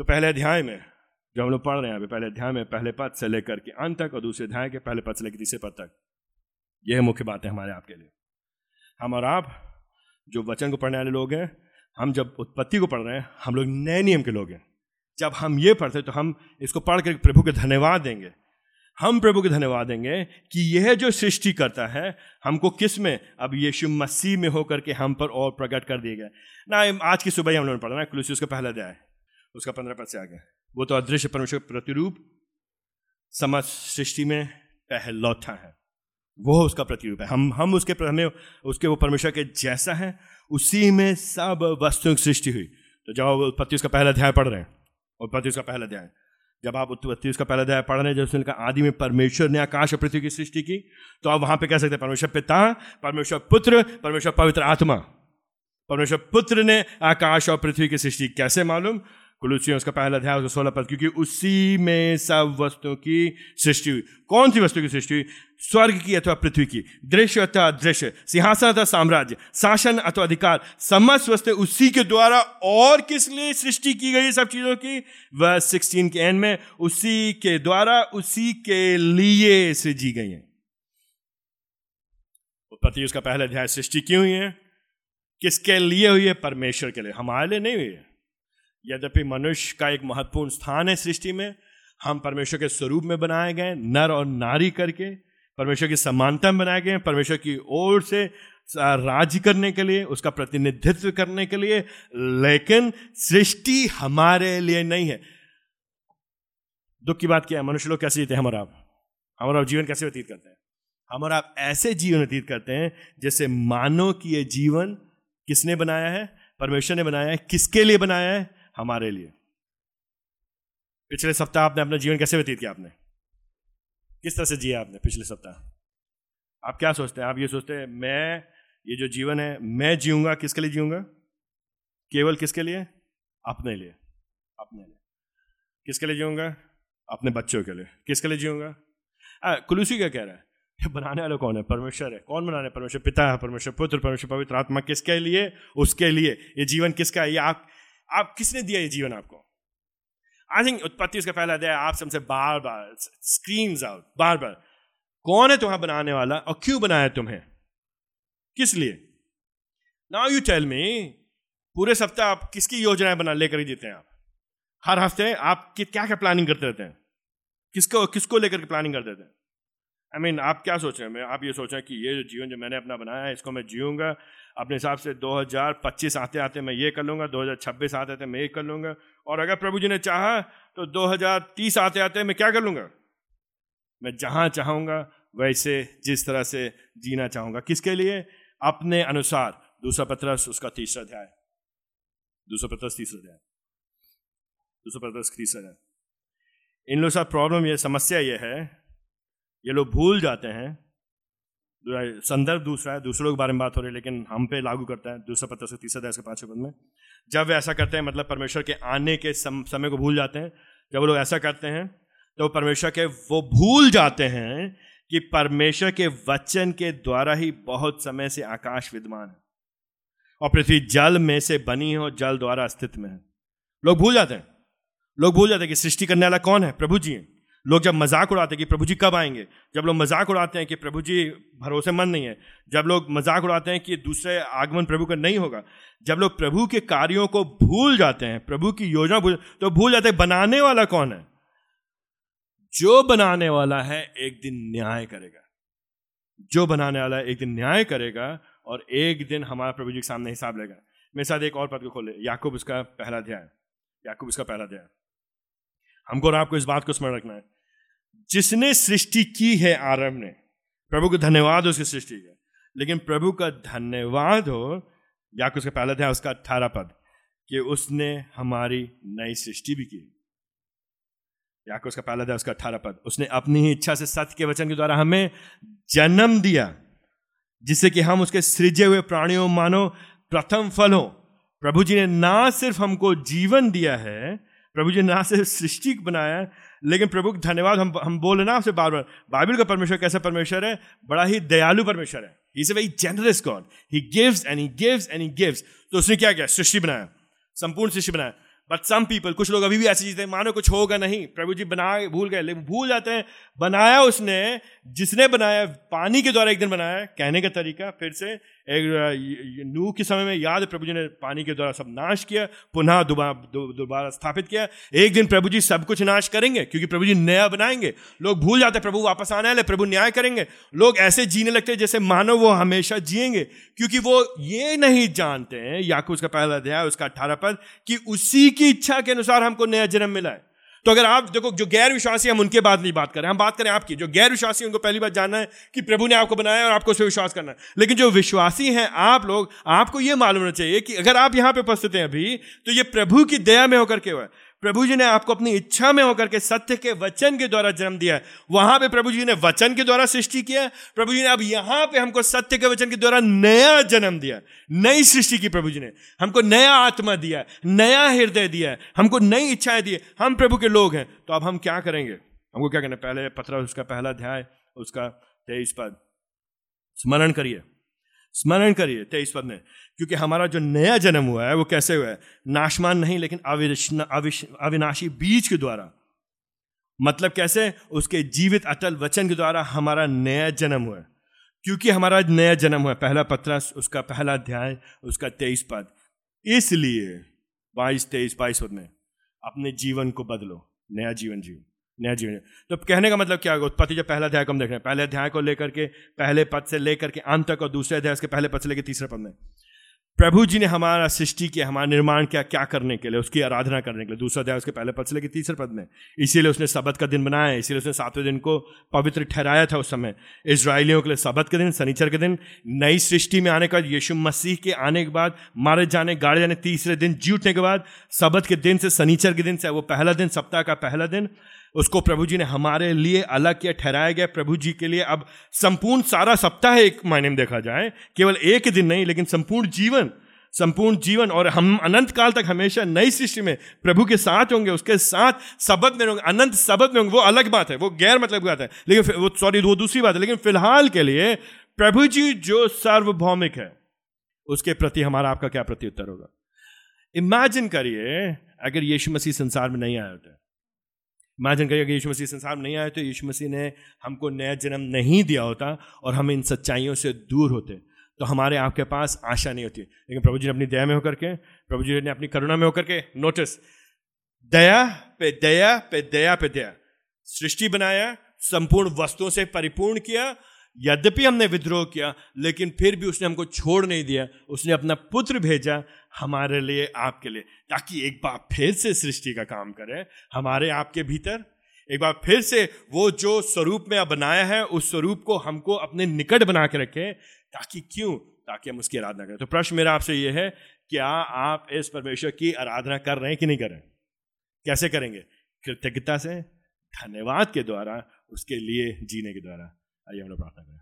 तो पहले अध्याय में, जो हम लोग पढ़ रहे हैं अभी, पहले अध्याय में, पहले पद से लेकर के अंत तक और दूसरे अध्याय के पहले पद से लेकर तीसरे पद तक यह मुख्य बात है हमारे आपके लिए। हम और आप, जो वचन को पढ़ने वाले लोग हैं, हम जब उत्पत्ति को पढ़ रहे हैं, हम लोग नए नियम के लोग हैं। जब हम ये पढ़ते तो हम इसको पढ़ कर प्रभु के धन्यवाद देंगे। हम प्रभु के धन्यवाद देंगे कि यह जो सृष्टि करता है, हमको किसमें? अब यीशु मसीह में होकर के हम पर और प्रकट कर दिए गए। ना, आज की सुबह ही हम लोगों ने पढ़ा ना कुलूसियस का पहला अध्याय। उसका पंद्रह पद से आगे। वो तो अदृश्य परमेश्वर प्रतिरूप समझ सृष्टि में पहलौठा है। वो उसका प्रतिरूप है। हम हम उसके हमें उसके, वो परमेश्वर के जैसा है, उसी में सब वस्तुओं की सृष्टि हुई। तो जब उत्पत्ति उसका पहला अध्याय पढ़ रहे हैं, उत्पत्ति उसका पहला अध्याय, जब आप उत्पत्ति उसका पहला अध्याय पढ़ रहे हैं, जब उसने कहा, आदि में परमेश्वर ने आकाश और पृथ्वी की सृष्टि की तो आप वहाँ पे कह सकते हैं, परमेश्वर पिता, परमेश्वर पुत्र, परमेश्वर पवित्र आत्मा। परमेश्वर पुत्र ने आकाश और पृथ्वी की सृष्टि कैसे मालूम? कुलूसियों उसका पहला अध्याय, उसका सोलह पद, क्योंकि उसी में सब वस्तुओं की सृष्टि हुई। कौन सी वस्तु की सृष्टि हुई? स्वर्ग की अथवा पृथ्वी की। दृश्य अथवा दृश्य, सिंहासन अथवा साम्राज्य, शासन अथवा अधिकार, समस्त वस्तु उसी के द्वारा और किस लिए सृष्टि की गई सब चीज़ों की? वह सिक्सटीन के एंड में उसी के द्वारा, उसी के लिए सृजी गई है। उत्पत्ति उसका पहला अध्याय, सृष्टि क्यों हुई है? किसके लिए हुई है? परमेश्वर के लिए। हमारे लिए नहीं हुई है। यद्यपि मनुष्य का एक महत्वपूर्ण स्थान है सृष्टि में, हम परमेश्वर के स्वरूप में बनाए गए नर और नारी करके, परमेश्वर की समानता में बनाए गए परमेश्वर की ओर से राज्य करने के लिए, उसका प्रतिनिधित्व करने के लिए, लेकिन सृष्टि हमारे लिए नहीं है। दुख की बात क्या है? मनुष्य लोग कैसे जीते हैं? हमारा हमारा जीवन कैसे व्यतीत करते हैं? हमारा आप ऐसे जीवन व्यतीत करते हैं, जैसे मानो कि ये जीवन किसने बनाया है? परमेश्वर ने बनाया है। किसके लिए बनाया है? हमारे लिए। पिछले सप्ताह आपने अपना जीवन कैसे व्यतीत किया आपने? किस तरह से जिया आपने पिछले सप्ताह? आप क्या सोचते हैं? आप ये सोचते हैं, मैं, ये जो जीवन है, मैं जीऊँगा, किसके लिए जीऊँगा? केवल किसके लिए? अपने लिए। अपने लिए। किसके लिए जीऊँगा? अपने बच्चों के लिए। किसके लिए जीऊँगा? कुलूसी क्या कह रहा है बनाने वाला कौन है? परमेश्वर है। कौन बनाने परमेश्वर पिता है, परमेश्वर पुत्र, परमेश्वर पवित्र आत्मा किसके लिए? उसके लिए। ये जीवन किसका है? ये आप आप किसने दिया ये जीवन आपको? आई थिंक उत्पत्ति उसका पहला अध्याय आप सबसे बार बार स्क्रीन आउट बार बार कौन है तुम्हारा बनाने वाला और क्यों बनाया तुम्हें? किस लिए? नाउ यू टेल मी पूरे सप्ताह आप किसकी योजनाएँ बना लेकर ही जीते हैं आप? हर हफ़्ते आप क्या क्या प्लानिंग करते रहते हैं? किसको किसको लेकर के प्लानिंग करते रहते हैं? आई I मीन mean, आप क्या सोच रहे हैं? आप ये सोच रहे हैं कि ये जो जीवन जो मैंने अपना बनाया है इसको मैं जीऊँगा अपने हिसाब से 2025 आते आते मैं ये कर लूँगा 2026 आते आते मैं ये कर लूँगा। और अगर प्रभु जी ने चाहा तो 2030 आते आते मैं क्या कर लूँगा? मैं जहाँ चाहूँगा, वैसे जिस तरह से जीना चाहूँगा। किसके लिए? अपने अनुसार। दूसरा पत्रस, उसका तीसरा अध्याय। दूसरा पत्रस, तीसरा अध्याय। दूसरा पत्रस, तीसरा अध्याय। इन लोग साथ प्रॉब्लम ये, समस्या ये है, ये लोग भूल जाते हैं संदर्भ दूसरा है दूसरों के बारे में बात हो रही है लेकिन हम पे लागू करता है दूसरा पत्र से तीसरा दस के पाँचवें पद में। जब वे ऐसा करते हैं मतलब परमेश्वर के आने के सम, समय को भूल जाते हैं जब वो लोग ऐसा करते हैं तो परमेश्वर के वो भूल जाते हैं कि परमेश्वर के वचन के द्वारा ही बहुत समय से आकाश विद्यमान है। और पृथ्वी जल में से बनी है और जल द्वारा अस्तित्व में है। लोग भूल जाते हैं। लोग भूल जाते हैं कि सृष्टि करने वाला कौन है? प्रभु जी हैं। लोग जब मज़ाक उड़ाते हैं कि प्रभु जी कब आएँगे, जब लोग मज़ाक उड़ाते हैं कि प्रभु जी भरोसेमंद नहीं है, जब लोग मज़ाक उड़ाते हैं कि दूसरे आगमन प्रभु का नहीं होगा, जब लोग प्रभु के कार्यों को भूल जाते हैं, प्रभु की योजना भूल तो भूल जाते हैं, बनाने वाला कौन है? जो बनाने वाला है, एक दिन न्याय करेगा। जो बनाने वाला है, एक दिन न्याय करेगा और एक दिन हमारा प्रभु जी के सामने हिसाब लेगा। मेरे साथ एक और पद को खोले याकूब उसका पहला अध्याय, याकूब उसका पहला अध्याय। हमको और आपको इस बात को स्मरण रखना है। जिसने सृष्टि की है आरंभ ने, प्रभु को धन्यवाद हो उसकी सृष्टि का। लेकिन प्रभु का धन्यवाद हो, याकूब उसका पहला अध्याय, उसका अठारह पद, कि उसने हमारी नई सृष्टि भी की। याकूब उसका पहला था उसका अठारह पद, उसने अपनी ही इच्छा से सत्य के वचन के द्वारा हमें जन्म दिया, जिससे कि हम उसके सृजे हुए प्राणियों मानो प्रथम फल हो। प्रभु जी ने ना सिर्फ़ हमको जीवन दिया है प्रभु जी ने ना सिर्फ़ सृष्टि बनाया लेकिन प्रभु, धन्यवाद, हम हम बोले ना आपसे बार बार बाइबल का परमेश्वर कैसा परमेश्वर है? बड़ा ही दयालु परमेश्वर है। He is very generous God he gives and he gives and he gives तो उसने क्या किया? सृष्टि बनाया, संपूर्ण सृष्टि बनाया। बट सम पीपल कुछ लोग अभी भी ऐसी चीज़ें मानो कुछ होगा नहीं। प्रभु जी बना, भूल गए, लेकिन भूल जाते हैं। बनाया उसने, जिसने बनाया, पानी के द्वारा एक दिन बनाया, कहने का तरीका फिर से नूह के समय में याद प्रभु जी ने पानी के द्वारा सब नाश किया, पुनः दोबारा स्थापित किया। एक दिन प्रभु जी सब कुछ नाश करेंगे, क्योंकि प्रभु जी नया बनाएँगे। लोग भूल जाते हैं, प्रभु वापस आने वाले, प्रभु न्याय करेंगे। लोग ऐसे जीने लगते हैं, जैसे मानो वो हमेशा जिएँगे, क्योंकि वो ये नहीं जानते हैं, याकूब उसका पहला अध्याय, उसका अठारह पद, कि उसी की इच्छा के अनुसार हमको नया जन्म मिला है। तो अगर आप, देखो, जो गैर विश्वासी हम, उनके बाद नहीं बात करें। हम बात करें आपकी। जो गैर विश्वासी उनको पहली बात जानना है कि प्रभु ने आपको बनाया और आपको उस पर विश्वास करना है। लेकिन जो विश्वासी हैं, आप लोग, आपको यह मालूम होना चाहिए कि अगर आप यहाँ पे उपस्थित हैं अभी तो ये प्रभु की दया में होकर के हुआ है। प्रभु जी ने आपको अपनी इच्छा में होकर के सत्य के वचन के द्वारा जन्म दिया है। वहाँ पे प्रभु जी ने वचन के द्वारा सृष्टि किया प्रभु जी ने अब यहाँ पे हमको सत्य के वचन के द्वारा नया जन्म दिया नई सृष्टि की प्रभु जी ने हमको नया आत्मा दिया नया हृदय दिया हमको नई इच्छाएँ दी हम प्रभु के लोग हैं। तो अब हम क्या करेंगे? हमको क्या करना पहले पत्र उसका पहला अध्याय, उसका तेईस पद। स्मरण करिए। स्मरण करिए तेईस पद में, क्योंकि हमारा जो नया जन्म हुआ है, वो कैसे हुआ है? नाशमान नहीं, लेकिन अविनाशी बीज के द्वारा। मतलब कैसे? उसके जीवित अटल वचन के द्वारा हमारा नया जन्म हुआ है। क्योंकि हमारा नया जन्म हुआ पहला पत्र उसका पहला अध्याय, उसका तेईस पद। इसलिए बाईस, तेईस, बाईस पद में अपने जीवन को बदलो, नया जीवन जियो। नया जीवन तो कहने का मतलब क्या होगा? उत्पत्ति जब पहला अध्याय को हम देख रहे हैं। पहले अध्याय को लेकर के, पहले पद से लेकर के अंत तक और दूसरे अध्याय के पहले पद से लेकर तीसरे पद में। प्रभु जी ने हमारा सृष्टि किया, हमारा निर्माण किया क्या करने के लिए? उसकी आराधना करने के लिए। दूसरा अध्याय उसके पहले पद से लेकर तीसरे पद में। इसीलिए उसने सबत का दिन बनाया इसीलिए उसने सातवें दिन को पवित्र ठहराया था उस समय। इसराइलियों के लिए सबत के दिन, शनिचर के दिन, नई सृष्टि में आने के बाद, यीशु मसीह के आने के बाद, मारे जाने, गाड़े जाने, तीसरे दिन, जी के बाद, सबत के दिन से शनिचर के दिन से, वो पहला दिन, सप्ताह का पहला दिन उसको प्रभु जी ने हमारे लिए अलग किया, ठहराया गया। प्रभु जी के लिए अब संपूर्ण सारा सप्ताह एक मायने में देखा जाए, केवल एक दिन नहीं, लेकिन संपूर्ण जीवन संपूर्ण जीवन और हम अनंत काल तक हमेशा नई सृष्टि में प्रभु के साथ होंगे, उसके साथ सबक में होंगे, अनंत सबक में होंगे, वो अलग बात है, वो गैर मतलब बात है। लेकिन वो सॉरी वो दूसरी बात है, लेकिन फ़िलहाल के लिए प्रभु जी जो सार्वभौमिक है, उसके प्रति हमारा आपका क्या प्रत्युत्तर होगा? इमेजिन करिए, अगर यीशु मसीह संसार में नहीं आए होते इमेजिन करिए अगर यीशु मसीह संसार में नहीं आए तो यीशु मसीह ने हमको नया जन्म नहीं दिया होता और हम इन सच्चाइयों से दूर होते। तो हमारे आपके पास आशा नहीं होती। लेकिन प्रभु जी ने अपनी दया में होकर के, प्रभु जी ने अपनी करुणा में होकर के नोटिस दया पे दया पे दया पे दया, सृष्टि बनाया, संपूर्ण वस्तुओं से परिपूर्ण किया यद्यपि हमने विद्रोह किया, लेकिन फिर भी उसने हमको छोड़ नहीं दिया। उसने अपना पुत्र भेजा हमारे लिए, आपके लिए, ताकि एक बार फिर से सृष्टि का काम करे हमारे आपके भीतर। एक बार फिर से वो जो स्वरूप में बनाया है, उस स्वरूप को हमको अपने निकट बना के रखे, ताकि क्यों? ताकि हम उसकी आराधना करें। तो प्रश्न मेरा आपसे ये है, क्या आप इस परमेश्वर की आराधना कर रहे हैं कि नहीं कर रहे? हैं कैसे करेंगे? कृतज्ञता से, धन्यवाद के द्वारा, उसके लिए, जीने के द्वारा। आइए हम लोग प्रार्थना करें